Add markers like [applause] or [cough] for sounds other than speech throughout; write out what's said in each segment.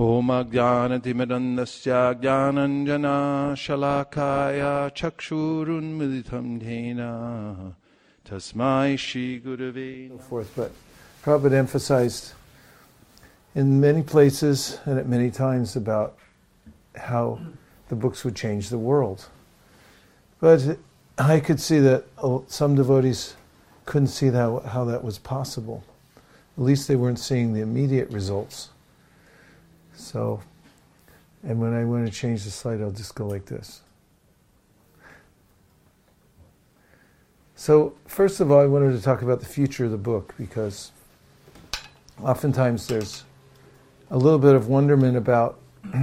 ॐ अज्ञानतिमिरन्दस्य ज्ञानञ्जनाशलाकाय चक्षुरुन्मिलितं येन तस्मै श्रीगुरवे so forth. But Prabhupada emphasized in many places and at many times about how the books would change the world. But I could see that uh, some devotees couldn't see how, how that was possible. At least they weren't seeing the immediate results. So, and when I want to change the slide, I'll just go like this. So, first of all, I wanted to talk about the future of the book because oftentimes there's a little bit of wonderment about [clears throat]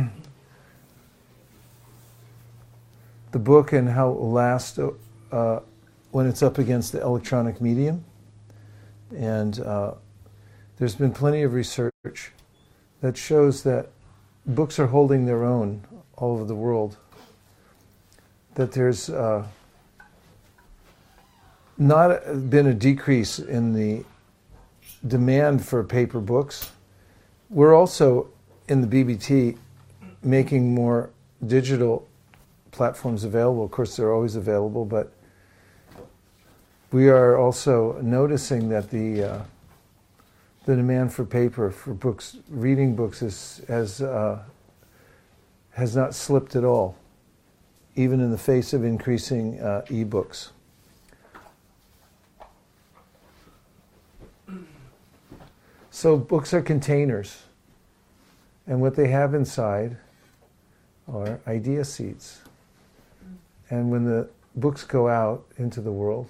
the book and how it will last uh, when it's up against the electronic medium. And uh, there's been plenty of research that shows that books are holding their own all over the world. That there's uh, not been a decrease in the demand for paper books. We're also in the BBT making more digital platforms available. Of course, they're always available, but we are also noticing that the uh, the demand for paper for books, reading books, is, has uh, has not slipped at all, even in the face of increasing uh, e-books. So books are containers, and what they have inside are idea seeds. And when the books go out into the world,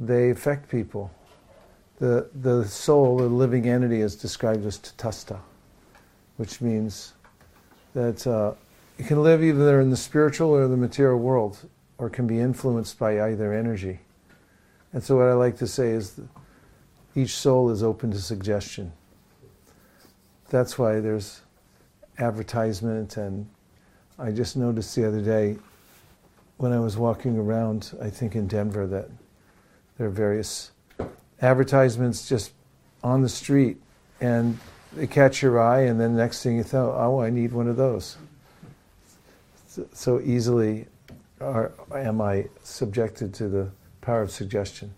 they affect people. The, the soul, the living entity, is described as tatastha, which means that uh, it can live either in the spiritual or the material world, or can be influenced by either energy. And so, what I like to say is each soul is open to suggestion. That's why there's advertisement, and I just noticed the other day when I was walking around, I think in Denver, that there are various advertisements just on the street, and they catch your eye, and then next thing you thought, oh, I need one of those. So easily are, am I subjected to the power of suggestion.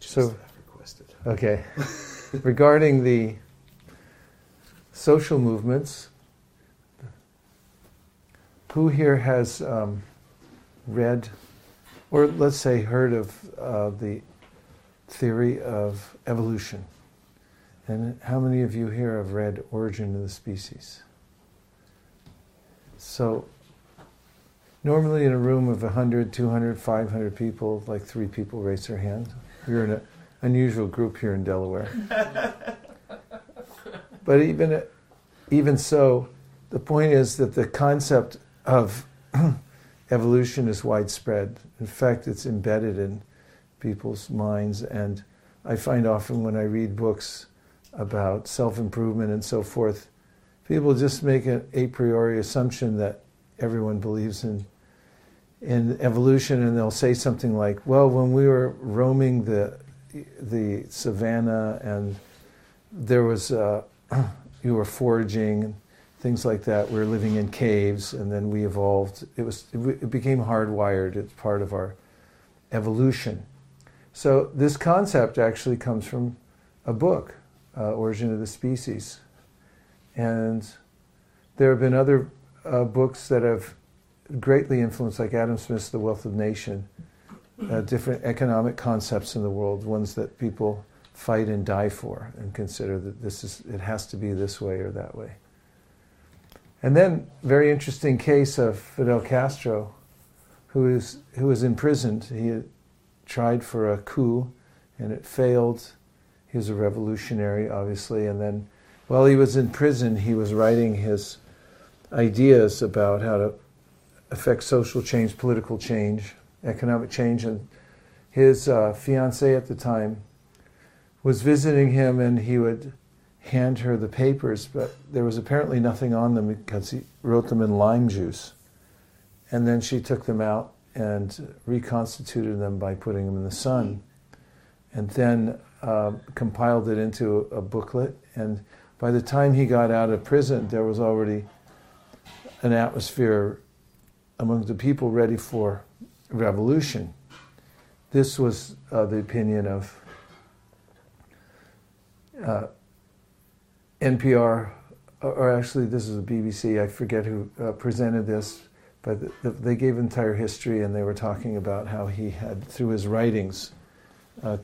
So, okay. Regarding the social movements, who here has um, read, or let's say heard of uh, the theory of evolution? And how many of you here have read Origin of the Species? So, normally in a room of 100, 200, 500 people, like three people raise their hand. We're in an unusual group here in Delaware. [laughs] but even, even so, the point is that the concept of [clears throat] evolution is widespread. In fact, it's embedded in people's minds. And I find often when I read books about self improvement and so forth, people just make an a priori assumption that everyone believes in in evolution, and they'll say something like, "Well, when we were roaming the the savannah, and there was uh, [clears throat] you were foraging." Things like that. We were living in caves, and then we evolved. It was it became hardwired. It's part of our evolution. So this concept actually comes from a book uh, Origin of the Species. And there have been other uh, books that have greatly influenced, like Adam Smith's The Wealth of Nation, uh, different economic concepts in the world, ones that people fight and die for and consider that this is, it has to be this way or that way. And then, very interesting case of Fidel Castro, who is who was imprisoned. He tried for a coup, and it failed he was a revolutionary, obviously, and then while he was in prison, he was writing his ideas about how to affect social change, political change, economic change, and his uh, fiancee at the time was visiting him, and he would hand her the papers, but there was apparently nothing on them because he wrote them in lime juice. And then she took them out and reconstituted them by putting them in the sun. And then uh, compiled it into a booklet. And By the time he got out of prison, there was already an atmosphere among the people ready for revolution. This was uh, the opinion of uh, NPR, or actually, this is the BBC, I forget who uh, presented this, but the, the, they gave entire history and they were talking about how he had, through his writings, uh,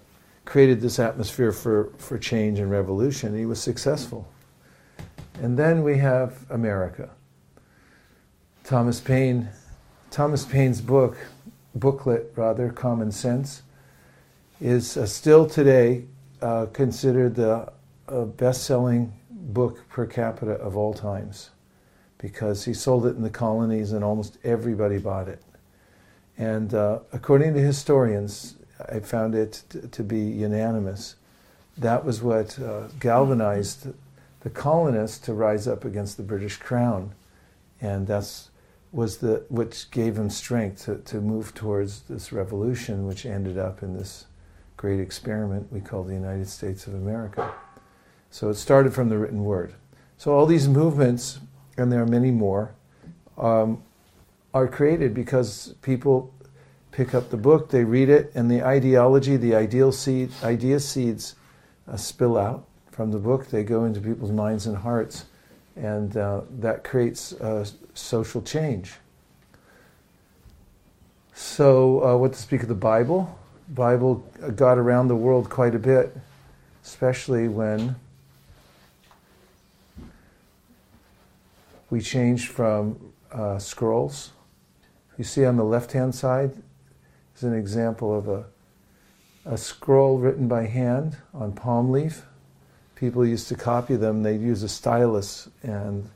created this atmosphere for, for change and revolution. He was successful. And then we have America. Thomas Paine, Thomas Paine's book, booklet rather, Common Sense, is uh, still today uh, considered the uh, best-selling book per capita of all times because he sold it in the colonies and almost everybody bought it. And uh, according to historians, I found it t- to be unanimous. That was what uh, galvanized the colonists to rise up against the British crown, and that's was the which gave them strength to, to move towards this revolution, which ended up in this great experiment we call the United States of America. So it started from the written word. So all these movements, and there are many more, um, are created because people pick up the book, they read it, and the ideology, the ideal seed, idea seeds uh, spill out from the book. They go into people's minds and hearts, and uh, that creates uh, social change. So, uh, what to speak of the Bible? Bible got around the world quite a bit, especially when we changed from uh, scrolls. You see on the left hand side is an example of a, a scroll written by hand on palm leaf. People used to copy them, they'd use a stylus, and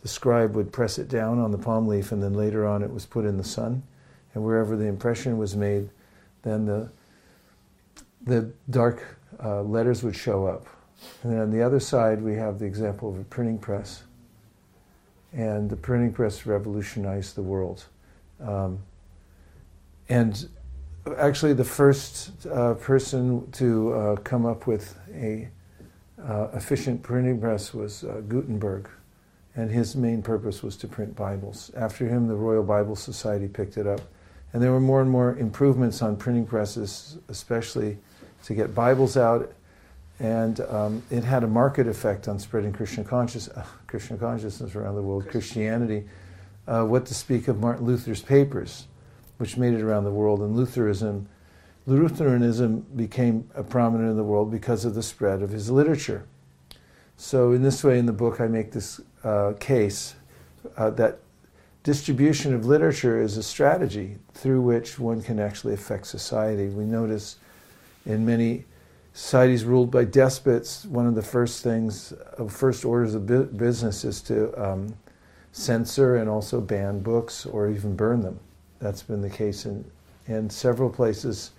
the scribe would press it down on the palm leaf, and then later on it was put in the sun. And wherever the impression was made, then the, the dark uh, letters would show up. And then on the other side, we have the example of a printing press and the printing press revolutionized the world. Um, and actually, the first uh, person to uh, come up with a uh, efficient printing press was uh, Gutenberg, and his main purpose was to print Bibles. After him, the Royal Bible Society picked it up, and there were more and more improvements on printing presses, especially to get Bibles out and um, it had a market effect on spreading Christian, conscious, uh, [laughs] Christian consciousness around the world, Christianity. Uh, what to speak of Martin Luther's papers, which made it around the world, and Lutheranism. Lutheranism became prominent in the world because of the spread of his literature. So, in this way, in the book, I make this uh, case uh, that distribution of literature is a strategy through which one can actually affect society. We notice in many societies ruled by despots, one of the first things, first orders of bu- business is to um, censor and also ban books or even burn them. That's been the case in, in several places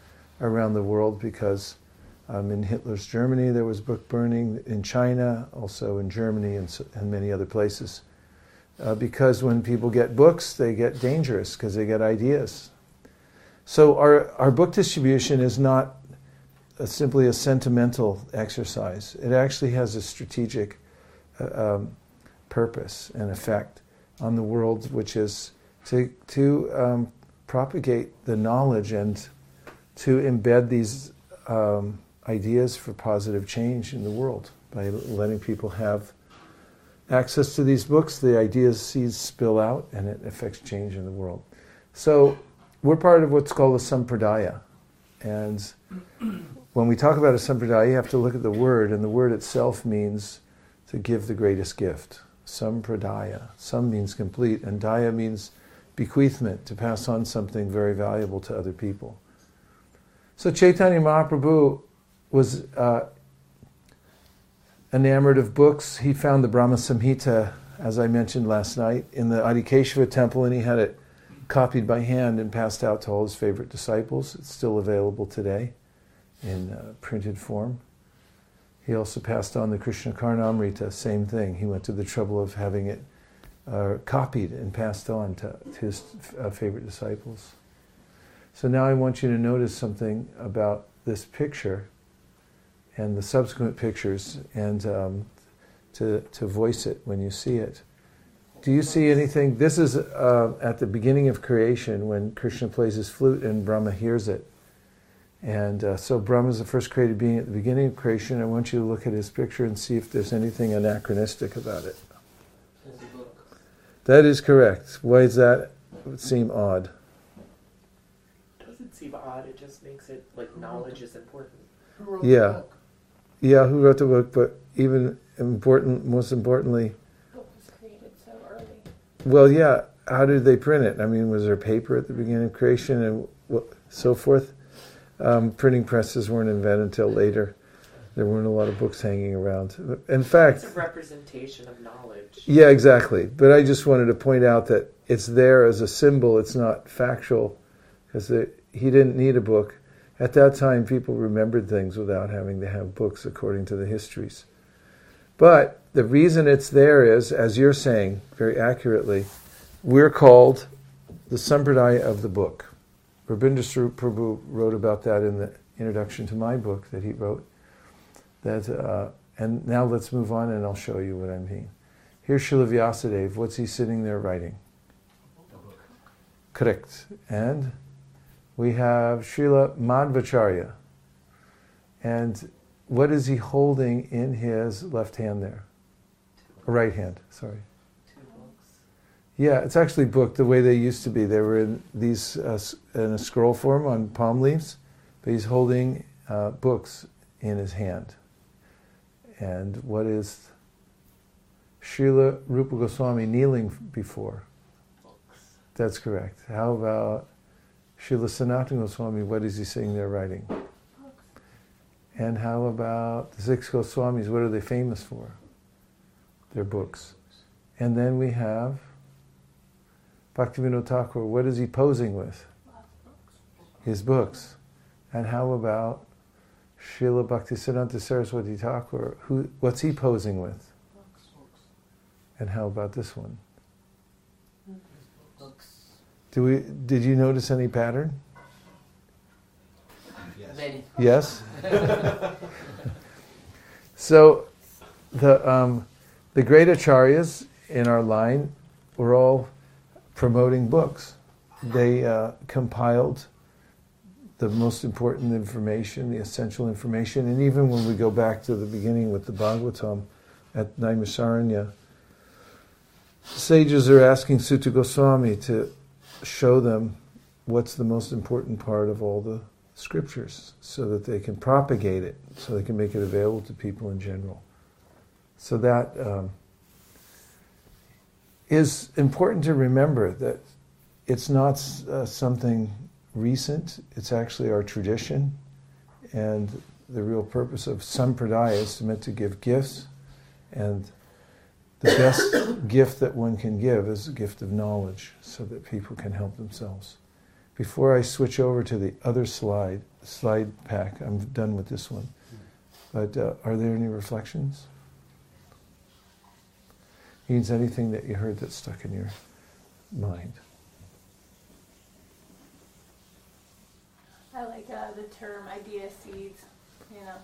around the world because um, in Hitler's Germany there was book burning, in China, also in Germany, and, and many other places. Uh, because when people get books, they get dangerous because they get ideas. So our, our book distribution is not a, simply a sentimental exercise. It actually has a strategic uh, um, purpose and effect on the world, which is to, to um, propagate the knowledge and to embed these um, ideas for positive change in the world by letting people have access to these books. The ideas seeds spill out and it affects change in the world. So we're part of what's called a sampradaya. And when we talk about a sampradaya, you have to look at the word, and the word itself means to give the greatest gift. Sampradaya. Sam means complete, and daya means bequeathment, to pass on something very valuable to other people. So Chaitanya Mahaprabhu was uh, enamored of books. He found the Brahma Samhita, as I mentioned last night, in the Adikeshava temple, and he had it copied by hand and passed out to all his favorite disciples. It's still available today in uh, printed form. He also passed on the Krishna Karnamrita, same thing. He went to the trouble of having it uh, copied and passed on to, to his uh, favorite disciples. So now I want you to notice something about this picture and the subsequent pictures. And um, to, to voice it when you see it. Do you see anything? This is uh, at the beginning of creation when Krishna plays his flute and Brahma hears it. And uh, so Brahma is the first created being at the beginning of creation. I want you to look at his picture and see if there's anything anachronistic about it. That is correct. Why does that seem odd? It doesn't seem odd. It just makes it like knowledge is important. Who wrote Yeah. the book? Yeah, who wrote the book? But even important, most importantly, book was created so early. well, yeah. How did they print it? I mean, was there paper at the beginning of creation and so forth? Um, printing presses weren't invented until later. There weren't a lot of books hanging around. In fact, It's a representation of knowledge. Yeah, exactly. But I just wanted to point out that it's there as a symbol. It's not factual because he didn't need a book. At that time, people remembered things without having to have books according to the histories. But the reason it's there is, as you're saying very accurately, we're called the Sampradaya of the book. Rabindra Swarup Prabhu wrote about that in the introduction to my book that he wrote. That, uh, and now let's move on and I'll show you what I mean. Here's Srila Vyasadeva. What's he sitting there writing? A book. Correct. And we have Srila Madhvacharya. And what is he holding in his left hand there? Right hand, sorry. Yeah, it's actually booked the way they used to be. They were in these uh, in a scroll form on palm leaves, but he's holding uh, books in his hand. And what is Srila Rupa Goswami kneeling before? Books. That's correct. How about Srila Sanatana Goswami? What is he sitting there writing? Books. And how about the six Goswamis? What are they famous for? Their books. And then we have Bhaktivinoda Thakur. What is he posing with? His books. And how about Srila Bhaktisiddhanta Saraswati Thakur? Who, what's he posing with? And how about this one? Books. Do we, did you notice any pattern? Many. Yes? [laughs] so, the, um, the great acharyas in our line were all promoting books. They uh, compiled the most important information, the essential information, and even when we go back to the beginning with the Bhagavatam at Naimisaranya, sages are asking Suta Goswami to show them what's the most important part of all the scriptures so that they can propagate it, so they can make it available to people in general. So that um, is important to remember that it's not uh, something recent, it's actually our tradition. And the real purpose of Sampradaya is meant to give gifts, and the best [coughs] gift that one can give is a gift of knowledge so that people can help themselves. Before I switch over to the other slide, slide pack, I'm done with this one. But uh, are there any reflections? Means anything that you heard that stuck in your mind? I like uh, the term idea seeds, you know,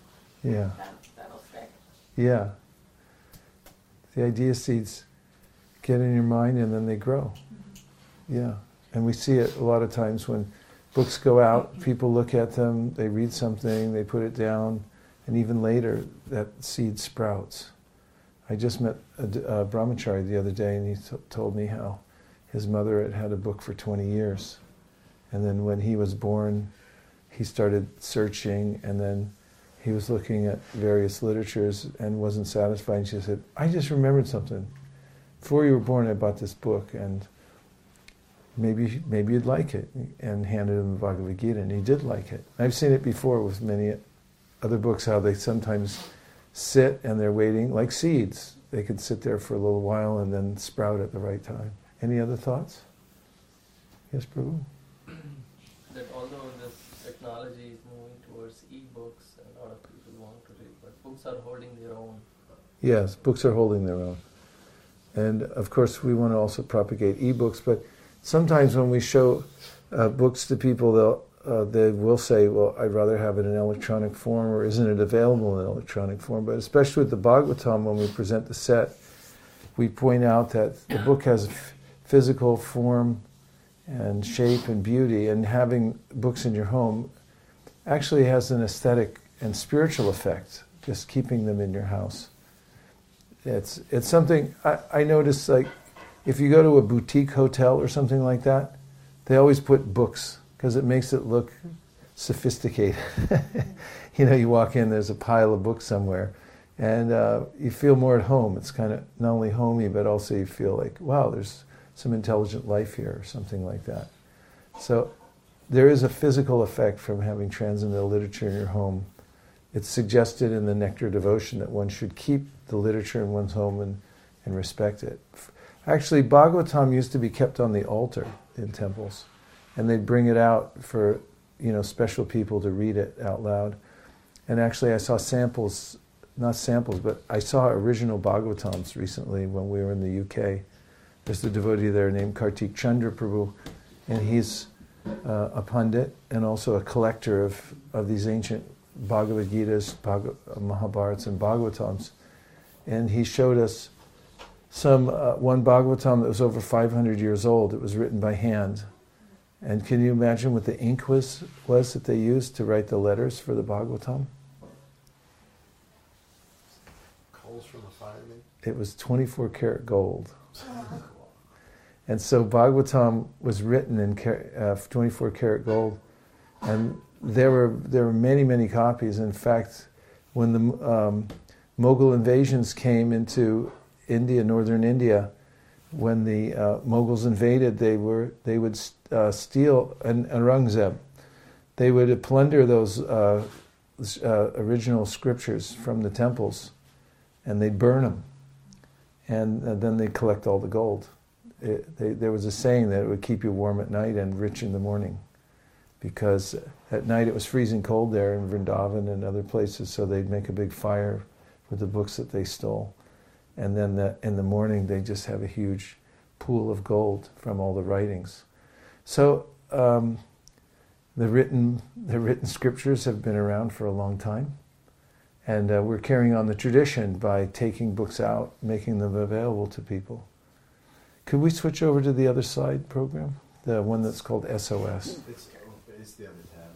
Yeah, that, that'll stick. yeah. The idea seeds get in your mind and then they grow. Yeah, and we see it a lot of times when books go out, people look at them, they read something, they put it down, and even later that seed sprouts. I just met a, a brahmachari the other day, and he t- told me how his mother had had a book for 20 years. And then when he was born, he started searching, and then he was looking at various literatures and wasn't satisfied. And she said, I just remembered something. Before you were born, I bought this book, and maybe maybe you'd like it, and handed him the Bhagavad Gita, and he did like it. I've seen it before with many other books, how they sometimes sit and they're waiting, like seeds. They can sit there for a little while and then sprout at the right time. Any other thoughts? Yes, Prabhu? [clears throat] that although this technology is moving towards e-books a lot of people want to read, but books are holding their own. Yes, books are holding their own. And of course, we want to also propagate ebooks, but sometimes when we show uh, books to people, they'll uh, they will say, well, I'd rather have it in electronic form, or isn't it available in electronic form? But especially with the Bhagavatam, when we present the set, we point out that the book has f- physical form and shape and beauty, and having books in your home actually has an aesthetic and spiritual effect, just keeping them in your house. It's, it's something I, I notice, like, if you go to a boutique hotel or something like that, they always put books because it makes it look sophisticated. [laughs] you know, you walk in, there's a pile of books somewhere, and uh, you feel more at home. It's kind of not only homey, but also you feel like, wow, there's some intelligent life here, or something like that. So there is a physical effect from having transcendental literature in your home. It's suggested in the Nectar Devotion that one should keep the literature in one's home and, and respect it. Actually, Bhagavatam used to be kept on the altar in temples and they'd bring it out for you know special people to read it out loud. And actually, I saw samples, not samples, but I saw original Bhagavatams recently when we were in the UK. There's a devotee there named Kartik Chandra Prabhu, and he's uh, a pundit and also a collector of, of these ancient Bhagavad Gitas, Mahabharats, and Bhagavatams. And he showed us some uh, one Bhagavatam that was over 500 years old. It was written by hand and can you imagine what the ink was, was that they used to write the letters for the Bhagavatam? Coals from the fire, maybe? It was 24 karat gold. And so Bhagavatam was written in uh, 24 karat gold. And there were, there were many, many copies. In fact, when the um, Mughal invasions came into India, northern India, when the uh, Mughals invaded, they were they would uh, steal an Aurangzeb. They would plunder those uh, uh, original scriptures from the temples, and they'd burn them, and uh, then they'd collect all the gold. It, they, there was a saying that it would keep you warm at night and rich in the morning, because at night it was freezing cold there in Vrindavan and other places. So they'd make a big fire with the books that they stole and then the, in the morning they just have a huge pool of gold from all the writings. So um, the written the written scriptures have been around for a long time, and uh, we're carrying on the tradition by taking books out, making them available to people. Could we switch over to the other side program, the one that's called SOS? It's, it's the other tab.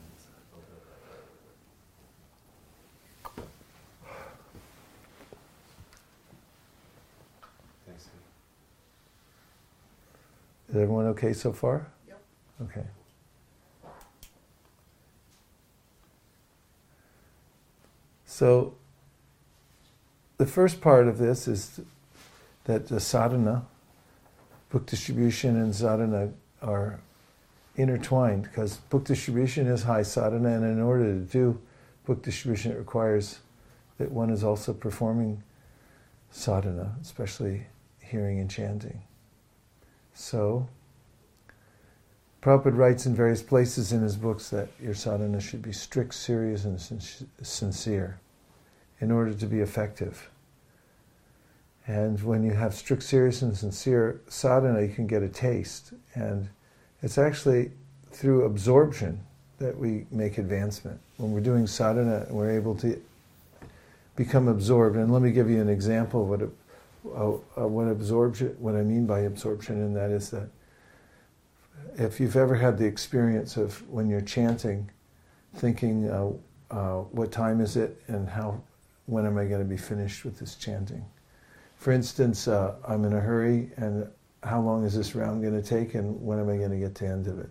Is everyone okay so far? Okay. So, the first part of this is that the sadhana, book distribution and sadhana are intertwined because book distribution is high sadhana, and in order to do book distribution, it requires that one is also performing sadhana, especially hearing and chanting. So, Prabhupada writes in various places in his books that your sadhana should be strict, serious, and sincere in order to be effective. And when you have strict, serious, and sincere sadhana, you can get a taste. And it's actually through absorption that we make advancement. When we're doing sadhana, we're able to become absorbed. And let me give you an example of what, uh, what absorption, what I mean by absorption, and that is that if you've ever had the experience of when you're chanting, thinking, uh, uh, what time is it and how, when am I going to be finished with this chanting? For instance, uh, I'm in a hurry and how long is this round going to take and when am I going to get to the end of it?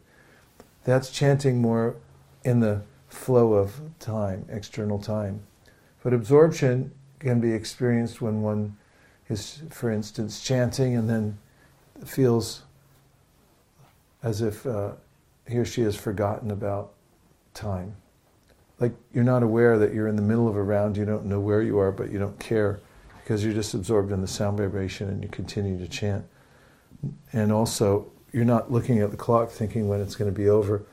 That's chanting more in the flow of time, external time. But absorption can be experienced when one is, for instance, chanting and then feels as if uh, he or she has forgotten about time. Like you're not aware that you're in the middle of a round, you don't know where you are, but you don't care because you're just absorbed in the sound vibration and you continue to chant. And also, you're not looking at the clock thinking when it's going to be over.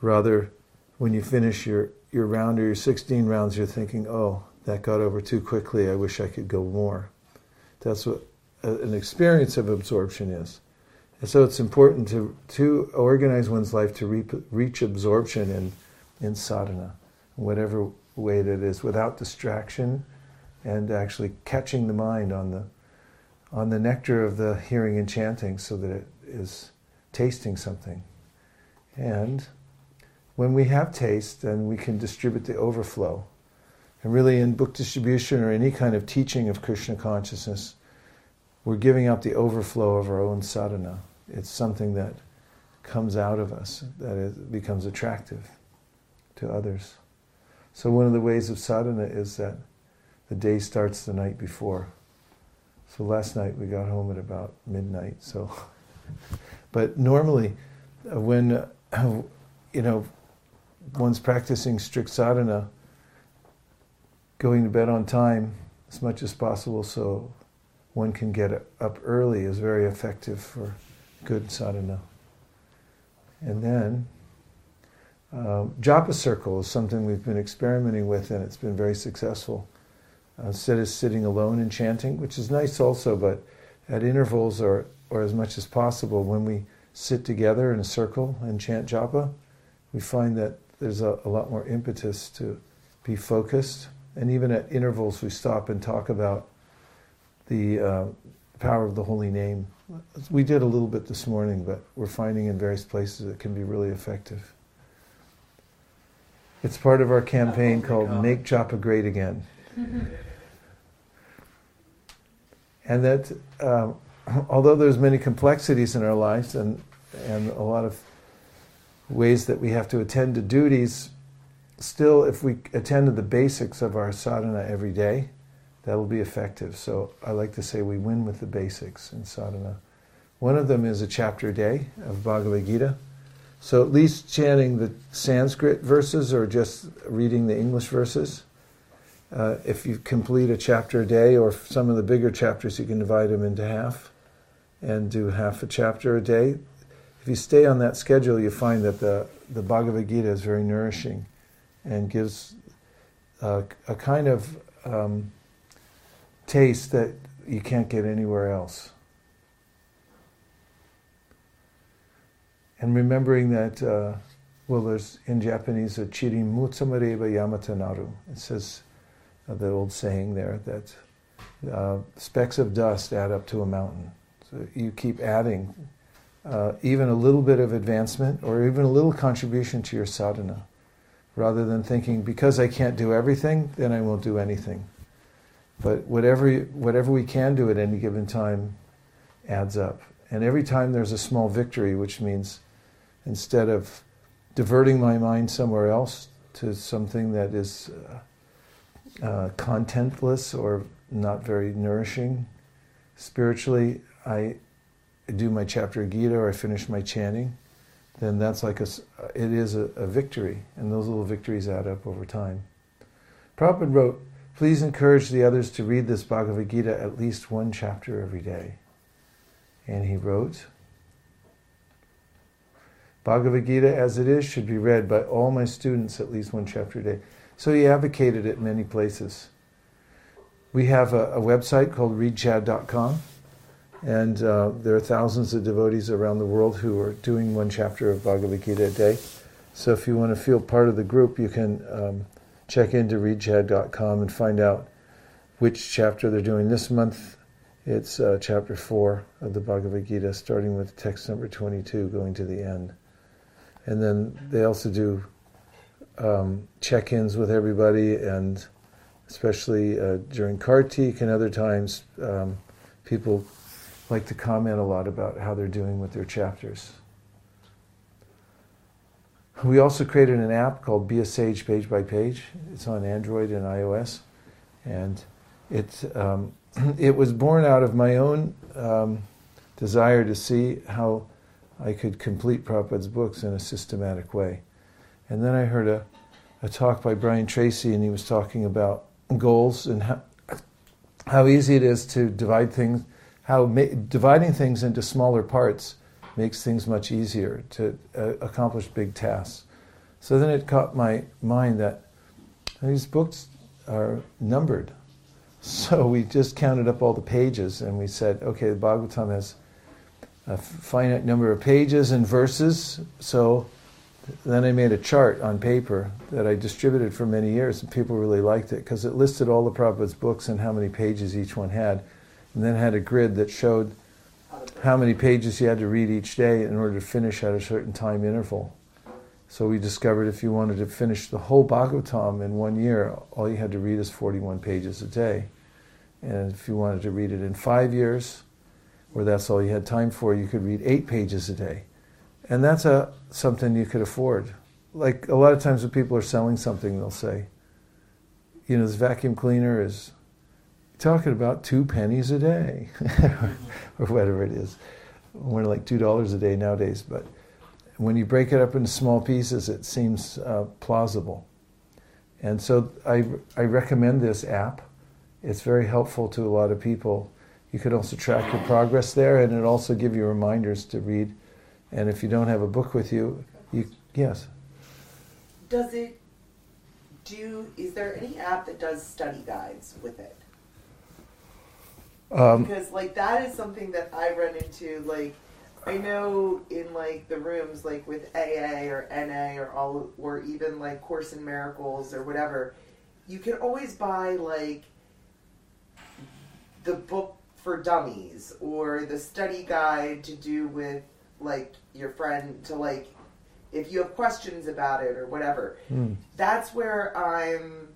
Rather, when you finish your, your round or your 16 rounds, you're thinking, oh, that got over too quickly, I wish I could go more. That's what an experience of absorption is. And so it's important to, to organize one's life to re- reach absorption in, in sadhana, whatever way that is, without distraction and actually catching the mind on the, on the nectar of the hearing and chanting so that it is tasting something. And when we have taste, then we can distribute the overflow. And really, in book distribution or any kind of teaching of Krishna consciousness, we're giving out the overflow of our own sadhana. It's something that comes out of us, that it becomes attractive to others. So, one of the ways of sadhana is that the day starts the night before. So, last night we got home at about midnight. So, [laughs] but normally, uh, when uh, you know one's practicing strict sadhana, going to bed on time as much as possible so one can get up early is very effective for good sadhana. And then, um, japa circle is something we've been experimenting with, and it's been very successful. Uh, instead of sitting alone and chanting, which is nice also, but at intervals or, or as much as possible, when we sit together in a circle and chant japa, we find that there's a, a lot more impetus to be focused. And even at intervals, we stop and talk about the uh, power of the holy name. We did a little bit this morning, but we're finding in various places it can be really effective. It's part of our campaign called Make Japa Great Again. and that um, although there's many complexities in our lives and, and a lot of ways that we have to attend to duties, still, if we attend to the basics of our sadhana every day, that'll be effective. So I like to say we win with the basics in sadhana. One of them is a chapter a day of Bhagavad Gita. So at least chanting the Sanskrit verses or just reading the English verses. Uh, if you complete a chapter a day, or some of the bigger chapters, you can divide them into half and do half a chapter a day. If you stay on that schedule, you find that the, the Bhagavad Gita is very nourishing and gives a, a kind of um, taste that you can't get anywhere else. And remembering that, uh, well, there's in Japanese a chiri mutsamareba yamata naru. It says, uh, the old saying there, that uh, specks of dust add up to a mountain. So you keep adding uh, even a little bit of advancement or even a little contribution to your sadhana, rather than thinking, because I can't do everything, then I won't do anything. But whatever, whatever we can do at any given time adds up. And every time there's a small victory, which means instead of diverting my mind somewhere else to something that is uh, uh, contentless or not very nourishing spiritually, I do my chapter of Gita or I finish my chanting, then that's like a, it is a, a victory. And those little victories add up over time. Prabhupada wrote, Please encourage the others to read this Bhagavad Gita at least one chapter every day. And he wrote, Bhagavad Gita as it is should be read by all my students at least one chapter a day. So he advocated it in many places. We have a, a website called readchad.com, and uh, there are thousands of devotees around the world who are doing one chapter of Bhagavad Gita a day. So if you want to feel part of the group, you can um, check into readchad.com and find out which chapter they're doing. This month, it's uh, chapter 4 of the Bhagavad Gita, starting with text number 22, going to the end. And then they also do um, check ins with everybody, and especially uh, during Kartik and other times, um, people like to comment a lot about how they're doing with their chapters. We also created an app called Be a Sage Page by Page. It's on Android and iOS, and it um, [clears throat] it was born out of my own um, desire to see how I could complete Prabhupada's books in a systematic way. And then I heard a, a talk by Brian Tracy, and he was talking about goals and how, how easy it is to divide things, how ma- dividing things into smaller parts makes things much easier to uh, accomplish big tasks. So then it caught my mind that these books are numbered. So we just counted up all the pages and we said, okay, the Bhagavatam has a finite number of pages and verses. So then I made a chart on paper that I distributed for many years, and people really liked it because it listed all the Prabhupada's books and how many pages each one had, and then had a grid that showed how many pages you had to read each day in order to finish at a certain time interval. So we discovered if you wanted to finish the whole Bhagavatam in one year, all you had to read is 41 pages a day. And if you wanted to read it in five years, where that's all you had time for, you could read eight pages a day. And that's a, something you could afford. Like a lot of times when people are selling something, they'll say, you know, this vacuum cleaner is talking about two pennies a day, [laughs] or whatever it is. More like two dollars a day nowadays. But when you break it up into small pieces, it seems uh, plausible. And so I, I recommend this app. It's very helpful to a lot of people. You could also track your progress there, and it also give you reminders to read. And if you don't have a book with you, you yes. Does it do? Is there any app that does study guides with it? Um, because like that is something that I run into. Like I know in like the rooms, like with AA or NA or all, or even like Course in Miracles or whatever, you can always buy like the book for dummies or the study guide to do with like your friend to like if you have questions about it or whatever. mm, That's where I'm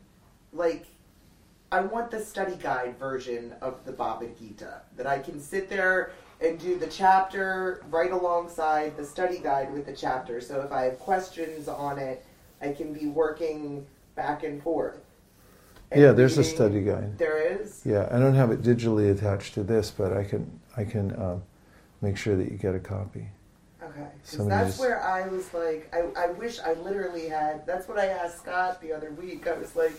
like I want the study guide version of the Bhagavad Gita that I can sit there and do the chapter right alongside the study guide with the chapter. So if I have questions on it, I can be working back and forth. And yeah, there's a study guide. There is. Yeah, I don't have it digitally attached to this, but I can I can um, make sure that you get a copy. Okay, because that's just- where I was like, I, I wish I literally had. That's what I asked Scott the other week. I was like,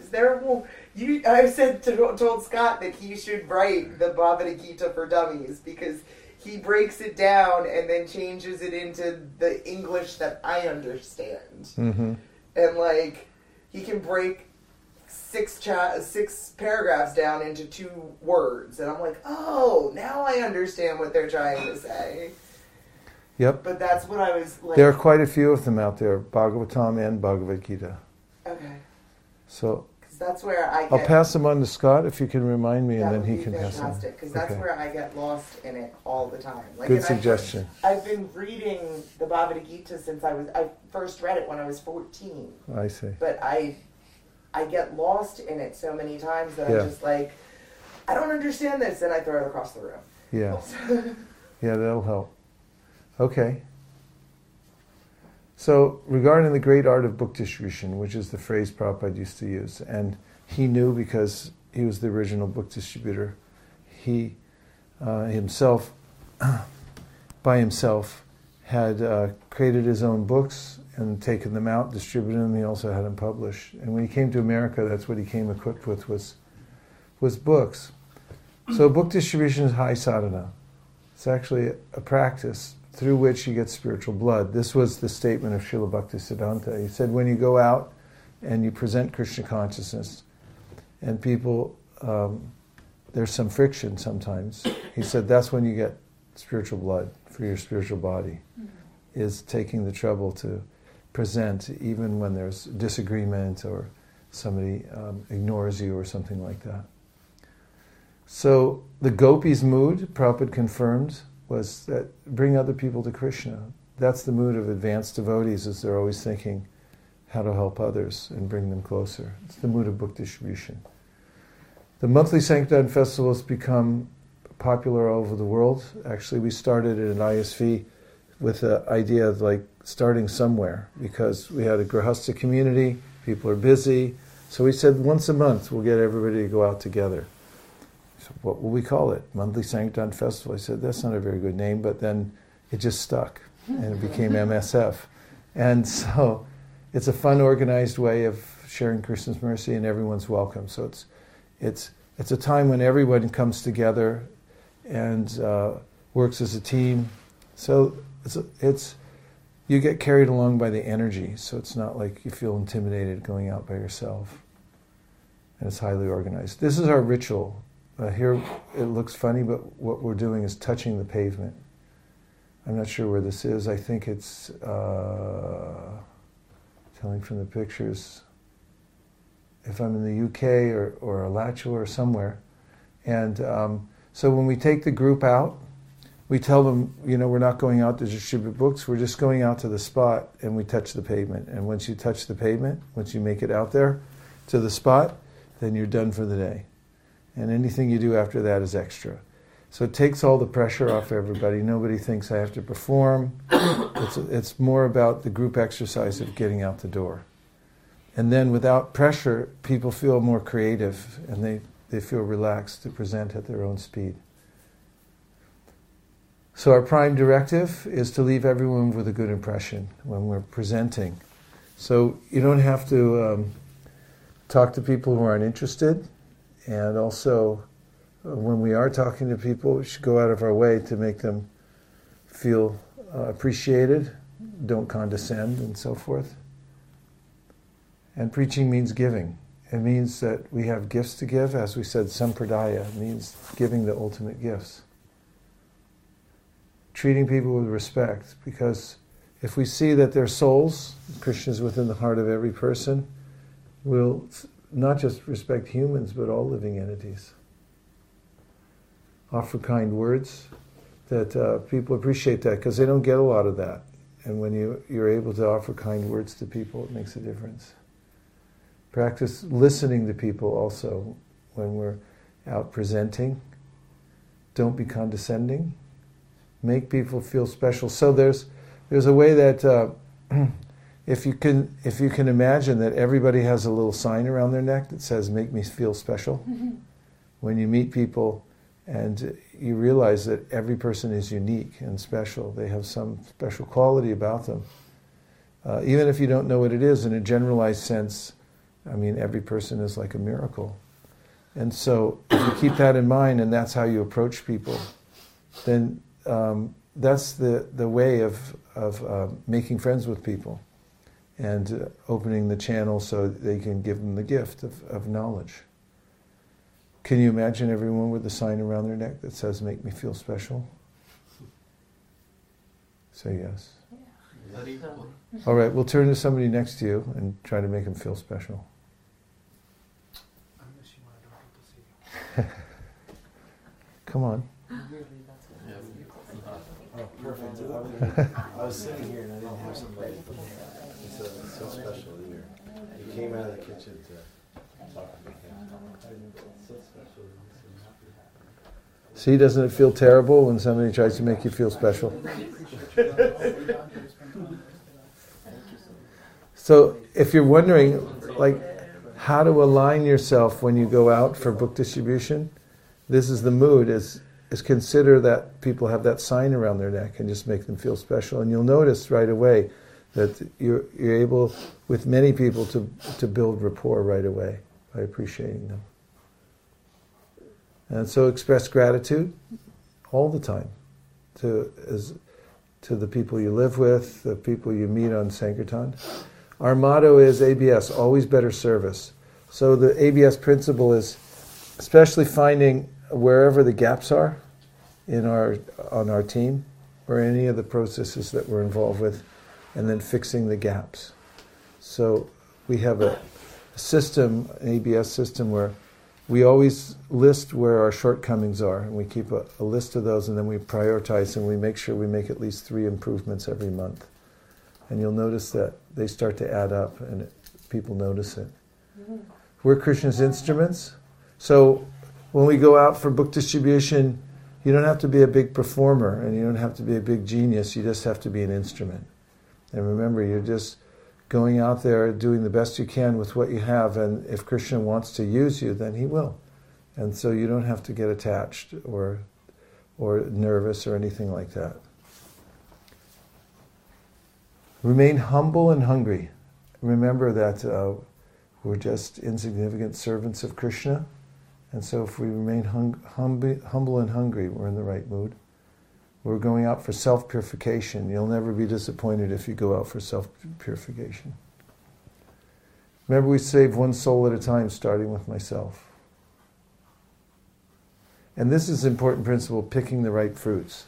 is there a more you? I said to, told Scott that he should write the Bhagavad Gita for Dummies because he breaks it down and then changes it into the English that I understand, hmm and like he can break six cha- six paragraphs down into two words, and I'm like, oh, now I understand what they're trying to say. Yep. But that's what I was like. There are quite a few of them out there, Bhagavatam and Bhagavad Gita. okay, So that's where I get. I'll pass them on to Scott if you can remind me, and then he can pass them. fantastic because that's Okay. where I get lost in it all the time. Like, Good suggestion. I've, I've been reading the Bhagavad Gita since I was. I first read it when I was 14, I see. but I, I get lost in it so many times that Yeah. I'm just like, I don't understand this, and I throw it across the room. Yeah, [laughs] yeah, that'll help. Okay. So, regarding the great art of book distribution, which is the phrase Prabhupada used to use, and he knew because he was the original book distributor, he uh, himself, [clears throat] by himself, had uh, created his own books and taken them out, distributed them. He also had them published. And when he came to America, that's what he came equipped with was was books. So book distribution is high sadhana. It's actually a practice through which you get spiritual blood. This was the statement of Srila Bhakti Siddhanta. He said, when you go out and you present Krishna consciousness, and people, um, there's some friction sometimes. He said that's when you get spiritual blood for your spiritual body, is taking the trouble to present even when there's disagreement or somebody um, ignores you or something like that. So the gopis' mood, Prabhupada confirmed, was that bring other people to Krishna. That's the mood of advanced devotees, is they're always thinking how to help others and bring them closer. It's the mood of book distribution. The monthly Sankirtan festival has become popular all over the world. Actually, we started at ISV with the idea of like starting somewhere because we had a Grahasta community, people are busy. So we said once a month we'll get everybody to go out together. What will we call it? Monthly Sankirtan Festival. I said that's not a very good name, but then it just stuck and it became [laughs] MSF. And so it's a fun, organized way of sharing Krishna's mercy, and everyone's welcome. So it's it's it's a time when everyone comes together and uh, works as a team. So it's it's you get carried along by the energy. So it's not like you feel intimidated going out by yourself. And it's highly organized. This is our ritual. Uh, here it looks funny, but what we're doing is touching the pavement. I'm not sure where this is. I think it's uh, telling from the pictures. If I'm in the UK or, or Alachua or somewhere. And um, so when we take the group out, we tell them, you know, we're not going out to distribute books, we're just going out to the spot and we touch the pavement. And once you touch the pavement, once you make it out there to the spot, then you're done for the day. And anything you do after that is extra. So it takes all the pressure off everybody. Nobody thinks I have to perform. [coughs] It's, it's more about the group exercise of getting out the door. And then without pressure, people feel more creative and they, they feel relaxed to present at their own speed. So, our prime directive is to leave everyone with a good impression when we're presenting. So, you don't have to um, talk to people who aren't interested. And also, uh, when we are talking to people, we should go out of our way to make them feel uh, appreciated, don't condescend, and so forth. And preaching means giving. It means that we have gifts to give. As we said, sampradaya means giving the ultimate gifts treating people with respect because if we see that they're souls, Krishna is within the heart of every person, we'll not just respect humans but all living entities. Offer kind words that uh, people appreciate that because they don't get a lot of that. And when you, you're able to offer kind words to people, it makes a difference. Practice listening to people also when we're out presenting. Don't be condescending make people feel special. So there's there's a way that uh, [clears throat] if you can if you can imagine that everybody has a little sign around their neck that says "Make me feel special." Mm-hmm. [laughs] When you meet people and you realize that every person is unique and special, they have some special quality about them. Uh, even if you don't know what it is, in a generalized sense, I mean, every person is like a miracle. And so, if you keep that in mind and that's how you approach people, then um, that's the, the way of, of uh, making friends with people and uh, opening the channel so they can give them the gift of, of knowledge. Can you imagine everyone with a sign around their neck that says, Make me feel special? Say yes. Yeah. All right, we'll turn to somebody next to you and try to make them feel special. [laughs] Come on. Perfect. [laughs] I was sitting here and I didn't have somebody. Uh, so special here. You came out of the kitchen to talk to me. So. See, doesn't it feel terrible when somebody tries to make you feel special? so, if you're wondering, like, how to align yourself when you go out for book distribution, this is the mood. Is is consider that people have that sign around their neck and just make them feel special. And you'll notice right away that you're, you're able, with many people, to, to build rapport right away by appreciating them. And so express gratitude all the time to, as, to the people you live with, the people you meet on Sankirtan. Our motto is ABS, always better service. So the ABS principle is especially finding wherever the gaps are in our on our team or any of the processes that we're involved with, and then fixing the gaps. So we have a, system, an ABS system, where we always list where our shortcomings are, and we keep a, a, list of those, and then we prioritize and we make sure we make at least three improvements every month. And you'll notice that they start to add up, and it, people notice it. We're Krishna's instruments, so when we go out for book distribution, you don't have to be a big performer and you don't have to be a big genius, you just have to be an instrument. And remember, you're just going out there doing the best you can with what you have, and if Krishna wants to use you, then he will. And so you don't have to get attached or, or nervous or anything like that. Remain humble and hungry. Remember that uh, we're just insignificant servants of Krishna and so, if we remain hum- humble and hungry, we're in the right mood. We're going out for self purification. You'll never be disappointed if you go out for self purification. Remember, we save one soul at a time, starting with myself. And this is an important principle picking the right fruits.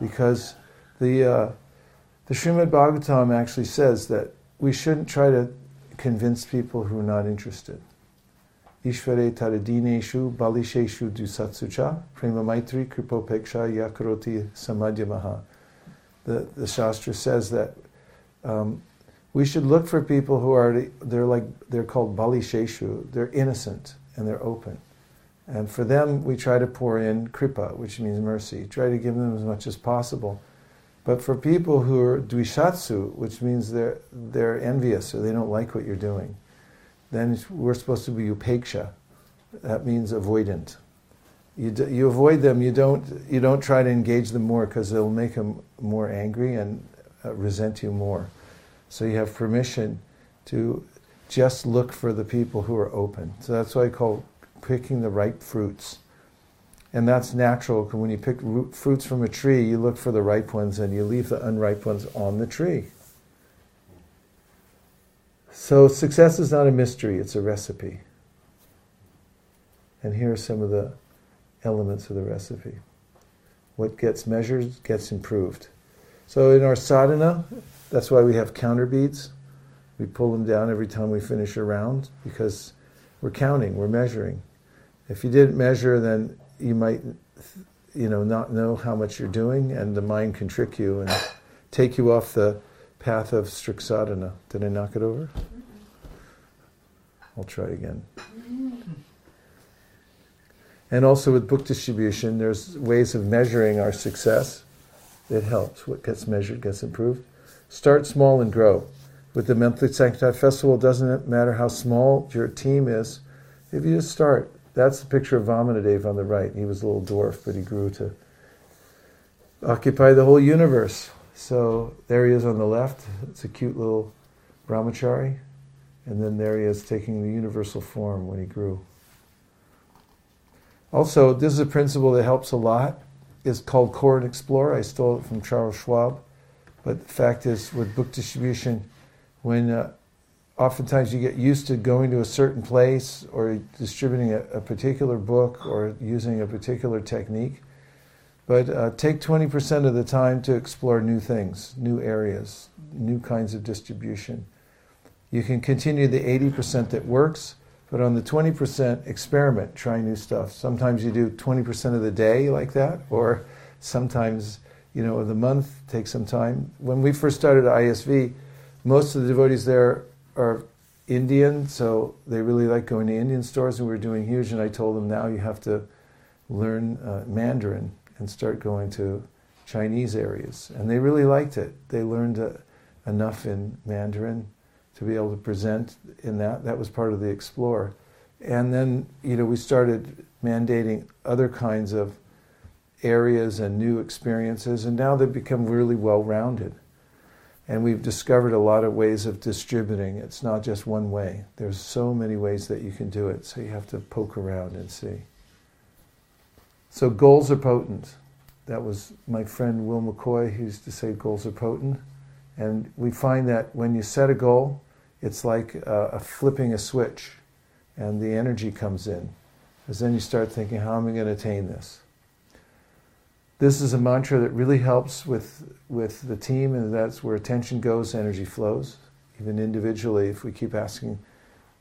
Because The, uh, the Srimad Bhagavatam actually says that we shouldn't try to convince people who are not interested. Ishvare taradineshu balisheshu dusatsucha prema maitri kripopeksha yakaroti samadhyamaha. The, the Shastra says that um, we should look for people who are, they're like, they're called balisheshu, they're innocent and they're open. And for them, we try to pour in kripa, which means mercy, try to give them as much as possible. But for people who are dvishatsu, which means they're, they're envious or they don't like what you're doing, then we're supposed to be upeksha. That means avoidant. You, d- you avoid them, you don't, you don't try to engage them more because it'll make them more angry and uh, resent you more. So you have permission to just look for the people who are open. So that's why I call picking the ripe fruits. And that's natural. When you pick fruits from a tree, you look for the ripe ones and you leave the unripe ones on the tree. So success is not a mystery, it's a recipe. And here are some of the elements of the recipe. What gets measured gets improved. So in our sadhana, that's why we have counter beads. We pull them down every time we finish a round because we're counting, we're measuring. If you didn't measure, then you might, you know, not know how much you're doing, and the mind can trick you and take you off the path of strict sadhana. Did I knock it over? I'll try again. And also with book distribution, there's ways of measuring our success. It helps. What gets measured gets improved. Start small and grow. With the monthly Sankirtan Festival, doesn't matter how small your team is. If you just start, that's the picture of Vamanadeva on the right. He was a little dwarf, but he grew to occupy the whole universe. So there he is on the left. It's a cute little brahmachari. And then there he is taking the universal form when he grew. Also, this is a principle that helps a lot. It's called Core and Explore. I stole it from Charles Schwab. But the fact is, with book distribution, when uh, oftentimes you get used to going to a certain place or distributing a, a particular book or using a particular technique, but uh, take 20% of the time to explore new things, new areas, new kinds of distribution. You can continue the 80% that works, but on the 20%, experiment, try new stuff. Sometimes you do 20% of the day like that, or sometimes, you know, of the month, take some time. When we first started ISV, most of the devotees there are Indian, so they really like going to Indian stores, and we were doing huge. And I told them now you have to learn uh, Mandarin and start going to Chinese areas, and they really liked it. They learned uh, enough in Mandarin to be able to present in that. That was part of the explore, and then you know we started mandating other kinds of areas and new experiences, and now they've become really well rounded. And we've discovered a lot of ways of distributing. It's not just one way. There's so many ways that you can do it, so you have to poke around and see. So goals are potent. That was my friend Will McCoy who used to say goals are potent. And we find that when you set a goal, it's like a flipping a switch and the energy comes in. Because then you start thinking, how am I going to attain this? This is a mantra that really helps with, with the team, and that's where attention goes, energy flows. Even individually, if we keep asking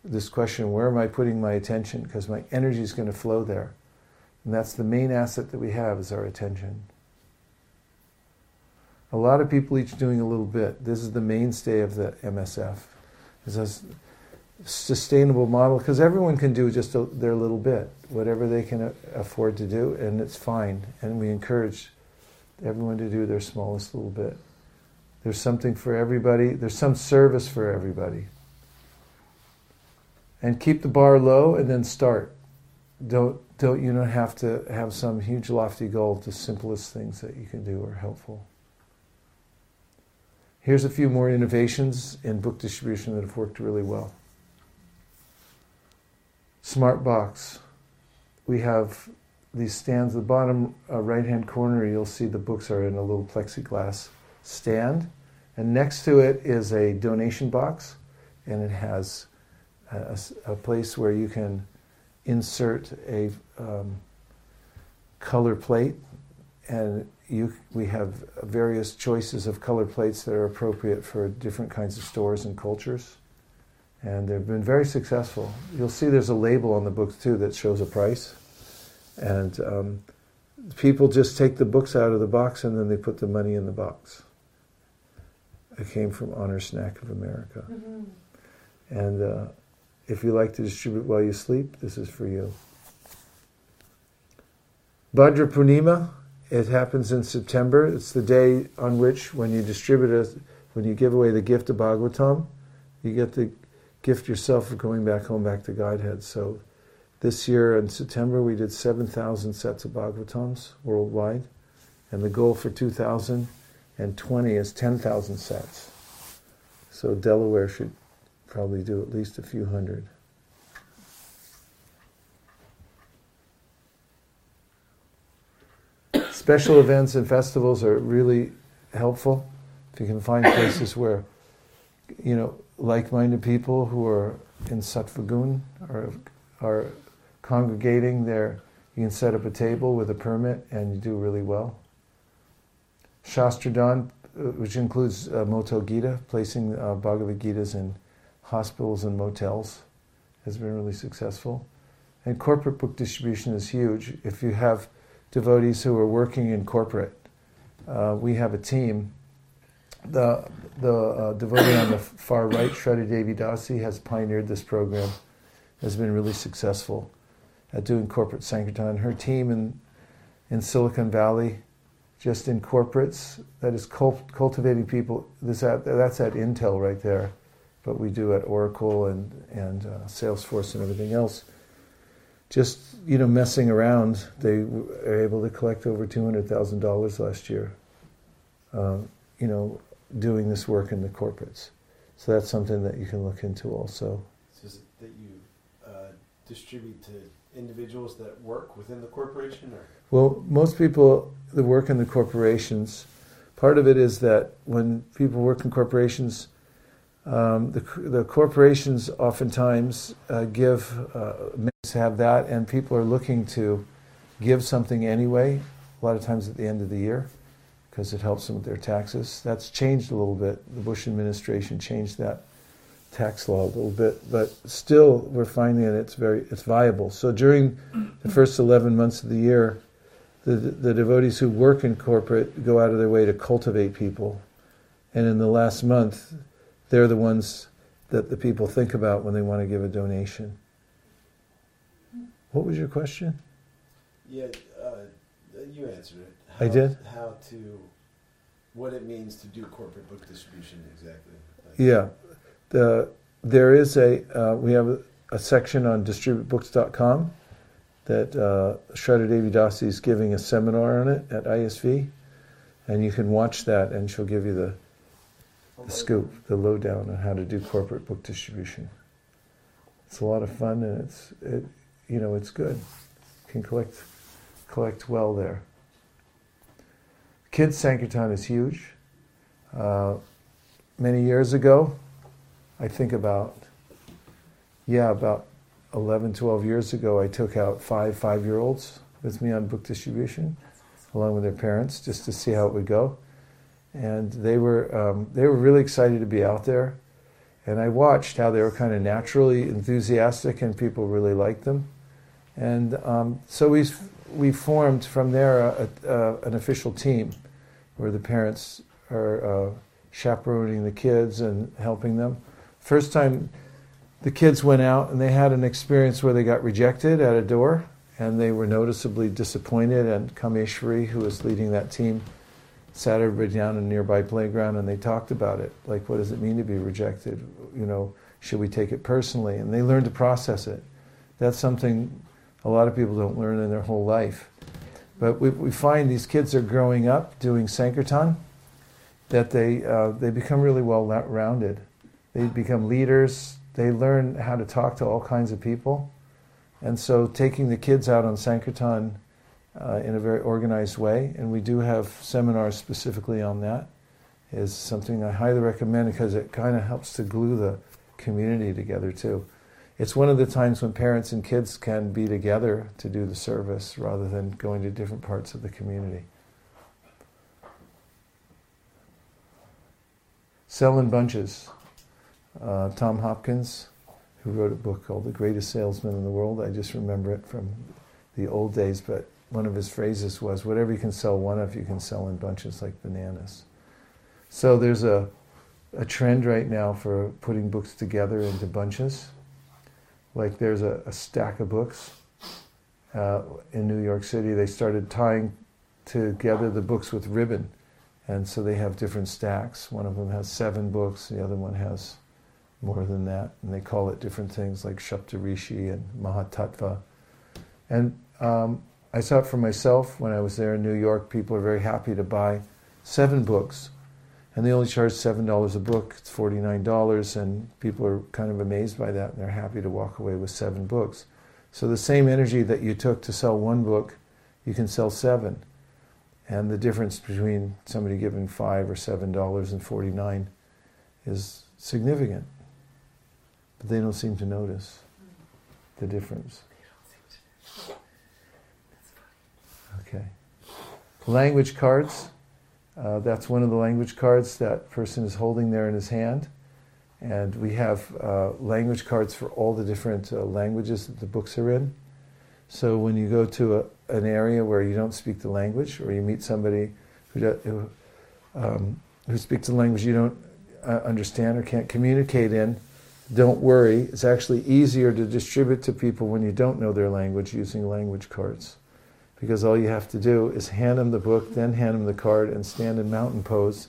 this question, where am I putting my attention? Because my energy is going to flow there. And that's the main asset that we have is our attention. A lot of people each doing a little bit. This is the mainstay of the MSF. It's a sustainable model because everyone can do just a, their little bit, whatever they can a- afford to do, and it's fine. And we encourage everyone to do their smallest little bit. There's something for everybody. There's some service for everybody. And keep the bar low, and then start. Don't don't you don't have to have some huge lofty goal. The simplest things that you can do are helpful. Here's a few more innovations in book distribution that have worked really well. Smart box. We have these stands. The bottom uh, right-hand corner, you'll see the books are in a little plexiglass stand, and next to it is a donation box, and it has a, a place where you can insert a um, color plate and you, we have various choices of color plates that are appropriate for different kinds of stores and cultures. And they've been very successful. You'll see there's a label on the books too that shows a price. And um, people just take the books out of the box and then they put the money in the box. It came from Honor Snack of America. And uh, if you like to distribute while you sleep, this is for you. Bhadra Purnima, it happens in September. It's the day on which, when you distribute it, when you give away the gift of Bhagavatam, you get the gift yourself of going back home, back to Godhead. So this year in September, we did 7,000 sets of Bhagavatams worldwide. And the goal for 2020 is 10,000 sets. So Delaware should probably do at least a few hundred. Special events and festivals are really helpful. If you can find places where, you know, like-minded people who are in Sattvagun are, are congregating there, you can set up a table with a permit and you do really well. Shastradhan, uh, which includes uh, Gita, placing uh, Bhagavad Gitas in hospitals and motels, has been really successful. And corporate book distribution is huge. If you have devotees who are working in corporate, uh, we have a team. The, the uh, devotee on the far right, Shraddha Devi Dasi, has pioneered this program, has been really successful at doing corporate Sankirtan. Her team in, in Silicon Valley, just in corporates, that is cult- cultivating people. This at, that's at Intel right there, but we do at Oracle and, and uh, Salesforce and everything else. Just you know, messing around, they are able to collect over two hundred thousand dollars last year. Um, you know, doing this work in the corporates. So that's something that you can look into also. So is it that you uh, distribute to individuals that work within the corporation, or Well, most people that work in the corporations, part of it is that when people work in corporations, um, the, the corporations oftentimes uh, give, uh, have that, and people are looking to give something anyway, a lot of times at the end of the year, because it helps them with their taxes. That's changed a little bit. The Bush administration changed that tax law a little bit, but still we're finding that it's very it's viable. So during the first 11 months of the year, the, the devotees who work in corporate go out of their way to cultivate people. And in the last month, they're the ones that the people think about when they want to give a donation. What was your question? yeah, uh, you answered it. I did? How to, what it means to do corporate book distribution exactly. Like, Yeah, the, there is a, uh, we have a, a section on distributebooks.com that uh, Shraddha Devi Dasi is giving a seminar on it at ISV. And you can watch that and she'll give you the, the scoop, the lowdown on how to do corporate book distribution. It's a lot of fun and it's, it, you know, it's good. can collect, collect well there. Kids Sankirtan is huge. Uh, many years ago, I think about, yeah, about 11, 12 years ago, I took out five five year olds with me on book distribution, along with their parents, just to see how it would go. And they were, um, they were really excited to be out there. And I watched how they were kind of naturally enthusiastic and people really liked them. And um, so we, we formed from there a, a, an official team where the parents are uh, chaperoning the kids and helping them. First time the kids went out and they had an experience where they got rejected at a door and they were noticeably disappointed. And Kameshwari, who was leading that team, sat everybody down in a nearby playground and they talked about it. Like, what does it mean to be rejected? You know, should we take it personally? And they learned to process it. That's something a lot of people don't learn in their whole life. But we, we find these kids are growing up doing Sankirtan, that they, uh, they become really well rounded. They become leaders, they learn how to talk to all kinds of people. And so taking the kids out on Sankirtan uh, in a very organized way, and we do have seminars specifically on that. Is something I highly recommend because it kind of helps to glue the community together too. It's one of the times when parents and kids can be together to do the service rather than going to different parts of the community. Sell in Bunches. Uh, Tom Hopkins, who wrote a book called The Greatest Salesman in the World. I just remember it from the old days, but one of his phrases was, whatever you can sell one of, you can sell in bunches like bananas. So there's a, a trend right now for putting books together into bunches. Like there's a, a stack of books uh, in New York City. They started tying together the books with ribbon. And so they have different stacks. One of them has seven books, the other one has more than that. And they call it different things like Shaptarishi and Mahatattva. And um, I saw it for myself when I was there in New York. People are very happy to buy seven books. And they only charge $7 a book. It's $49. And people are kind of amazed by that. And they're happy to walk away with seven books. So the same energy that you took to sell one book, you can sell seven. And the difference between somebody giving five or seven dollars and forty nine is significant. But they don't seem to notice the difference. Okay. Language cards. Uh, that's one of the language cards that person is holding there in his hand. And we have uh, language cards for all the different uh, languages that the books are in. So when you go to a, an area where you don't speak the language, or you meet somebody who, do, who, um, who speaks a language you don't uh, understand or can't communicate in, don't worry. It's actually easier to distribute to people when you don't know their language using language cards because all you have to do is hand them the book, then hand them the card, and stand in mountain pose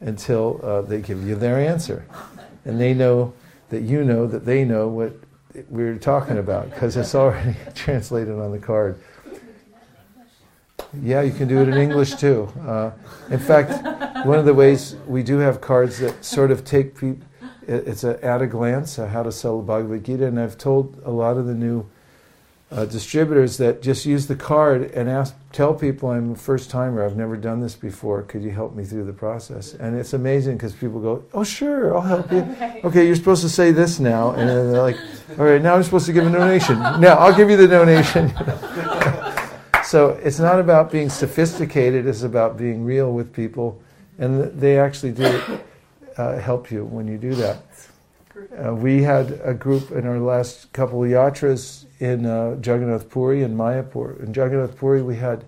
until uh, they give you their answer. And they know that you know that they know what we're talking about because it's already [laughs] translated on the card. Yeah, you can do it in English too. Uh, in fact, one of the ways we do have cards that sort of take people, it's a, at a glance uh, how to sell the Bhagavad Gita, and I've told a lot of the new uh, distributors that just use the card and ask, tell people I'm a first timer, I've never done this before, could you help me through the process? And it's amazing because people go, oh sure, I'll help you. [laughs] Okay, you're supposed to say this now, and then they're like, all right, now I'm supposed to give a donation. Now I'll give you the donation. [laughs] so it's not about being sophisticated, it's about being real with people, and they actually do uh, help you when you do that. Uh, we had a group in our last couple of yatras in uh, Jagannath Puri and Mayapur. In Jagannath Puri, we had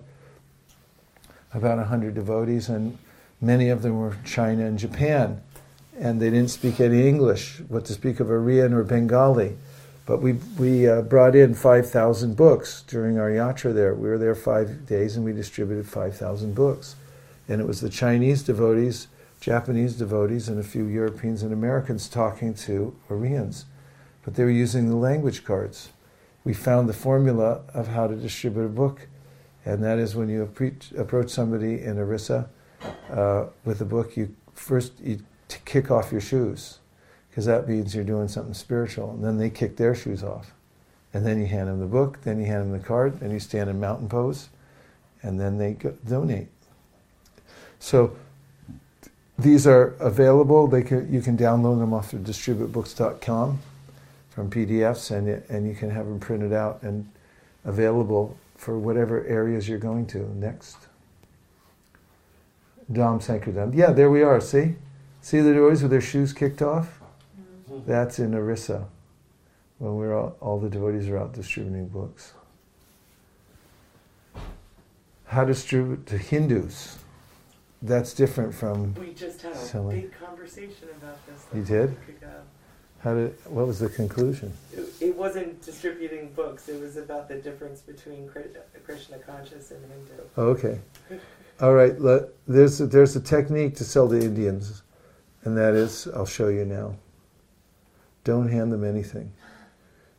about 100 devotees, and many of them were China and Japan. And they didn't speak any English, what to speak of Oriya or Bengali. But we, we uh, brought in 5,000 books during our yatra there. We were there five days and we distributed 5,000 books. And it was the Chinese devotees Japanese devotees and a few Europeans and Americans talking to Oriyas. But they were using the language cards. We found the formula of how to distribute a book, and that is when you approach somebody in Orissa uh, with a book, you first you kick off your shoes, because that means you're doing something spiritual. And then they kick their shoes off. And then you hand them the book, then you hand them the card, then you stand in mountain pose, and then they go- donate. So these are available. They can, you can download them off of distributebooks.com from PDFs, and, and you can have them printed out and available for whatever areas you're going to. Next. Dom Sankardam. Yeah, there we are. See? See the devotees with their shoes kicked off? Mm-hmm. That's in Orissa when we're all, all the devotees are out distributing books. How to distribute to Hindus that's different from. We just had a selling. big conversation about this. You did? a week ago. How did? What was the conclusion? It, it wasn't distributing books. It was about the difference between Kri- Krishna conscious and Hindu. Oh, okay. All right. Let, there's a, there's a technique to sell to Indians, and that is I'll show you now. Don't hand them anything,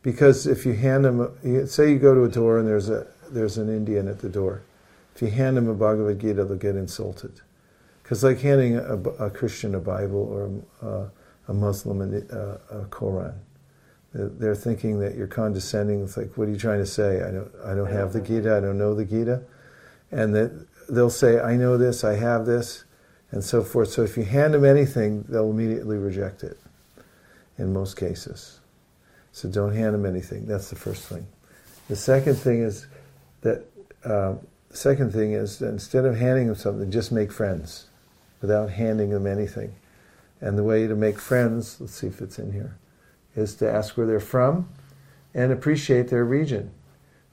because if you hand them, say you go to a door and there's a there's an Indian at the door. If you hand them a Bhagavad Gita, they'll get insulted. Because like handing a, a, Christian a Bible or a, a Muslim a, a Quran, they're thinking that you're condescending. It's like, what are you trying to say? I don't, I don't have the Gita. I don't know the Gita, and that they'll say, I know this. I have this, and so forth. So if you hand them anything, they'll immediately reject it. In most cases, so don't hand them anything. That's the first thing. The second thing is that. Uh, the second thing is that instead of handing them something, just make friends without handing them anything. And the way to make friends, let's see if it's in here, is to ask where they're from and appreciate their region.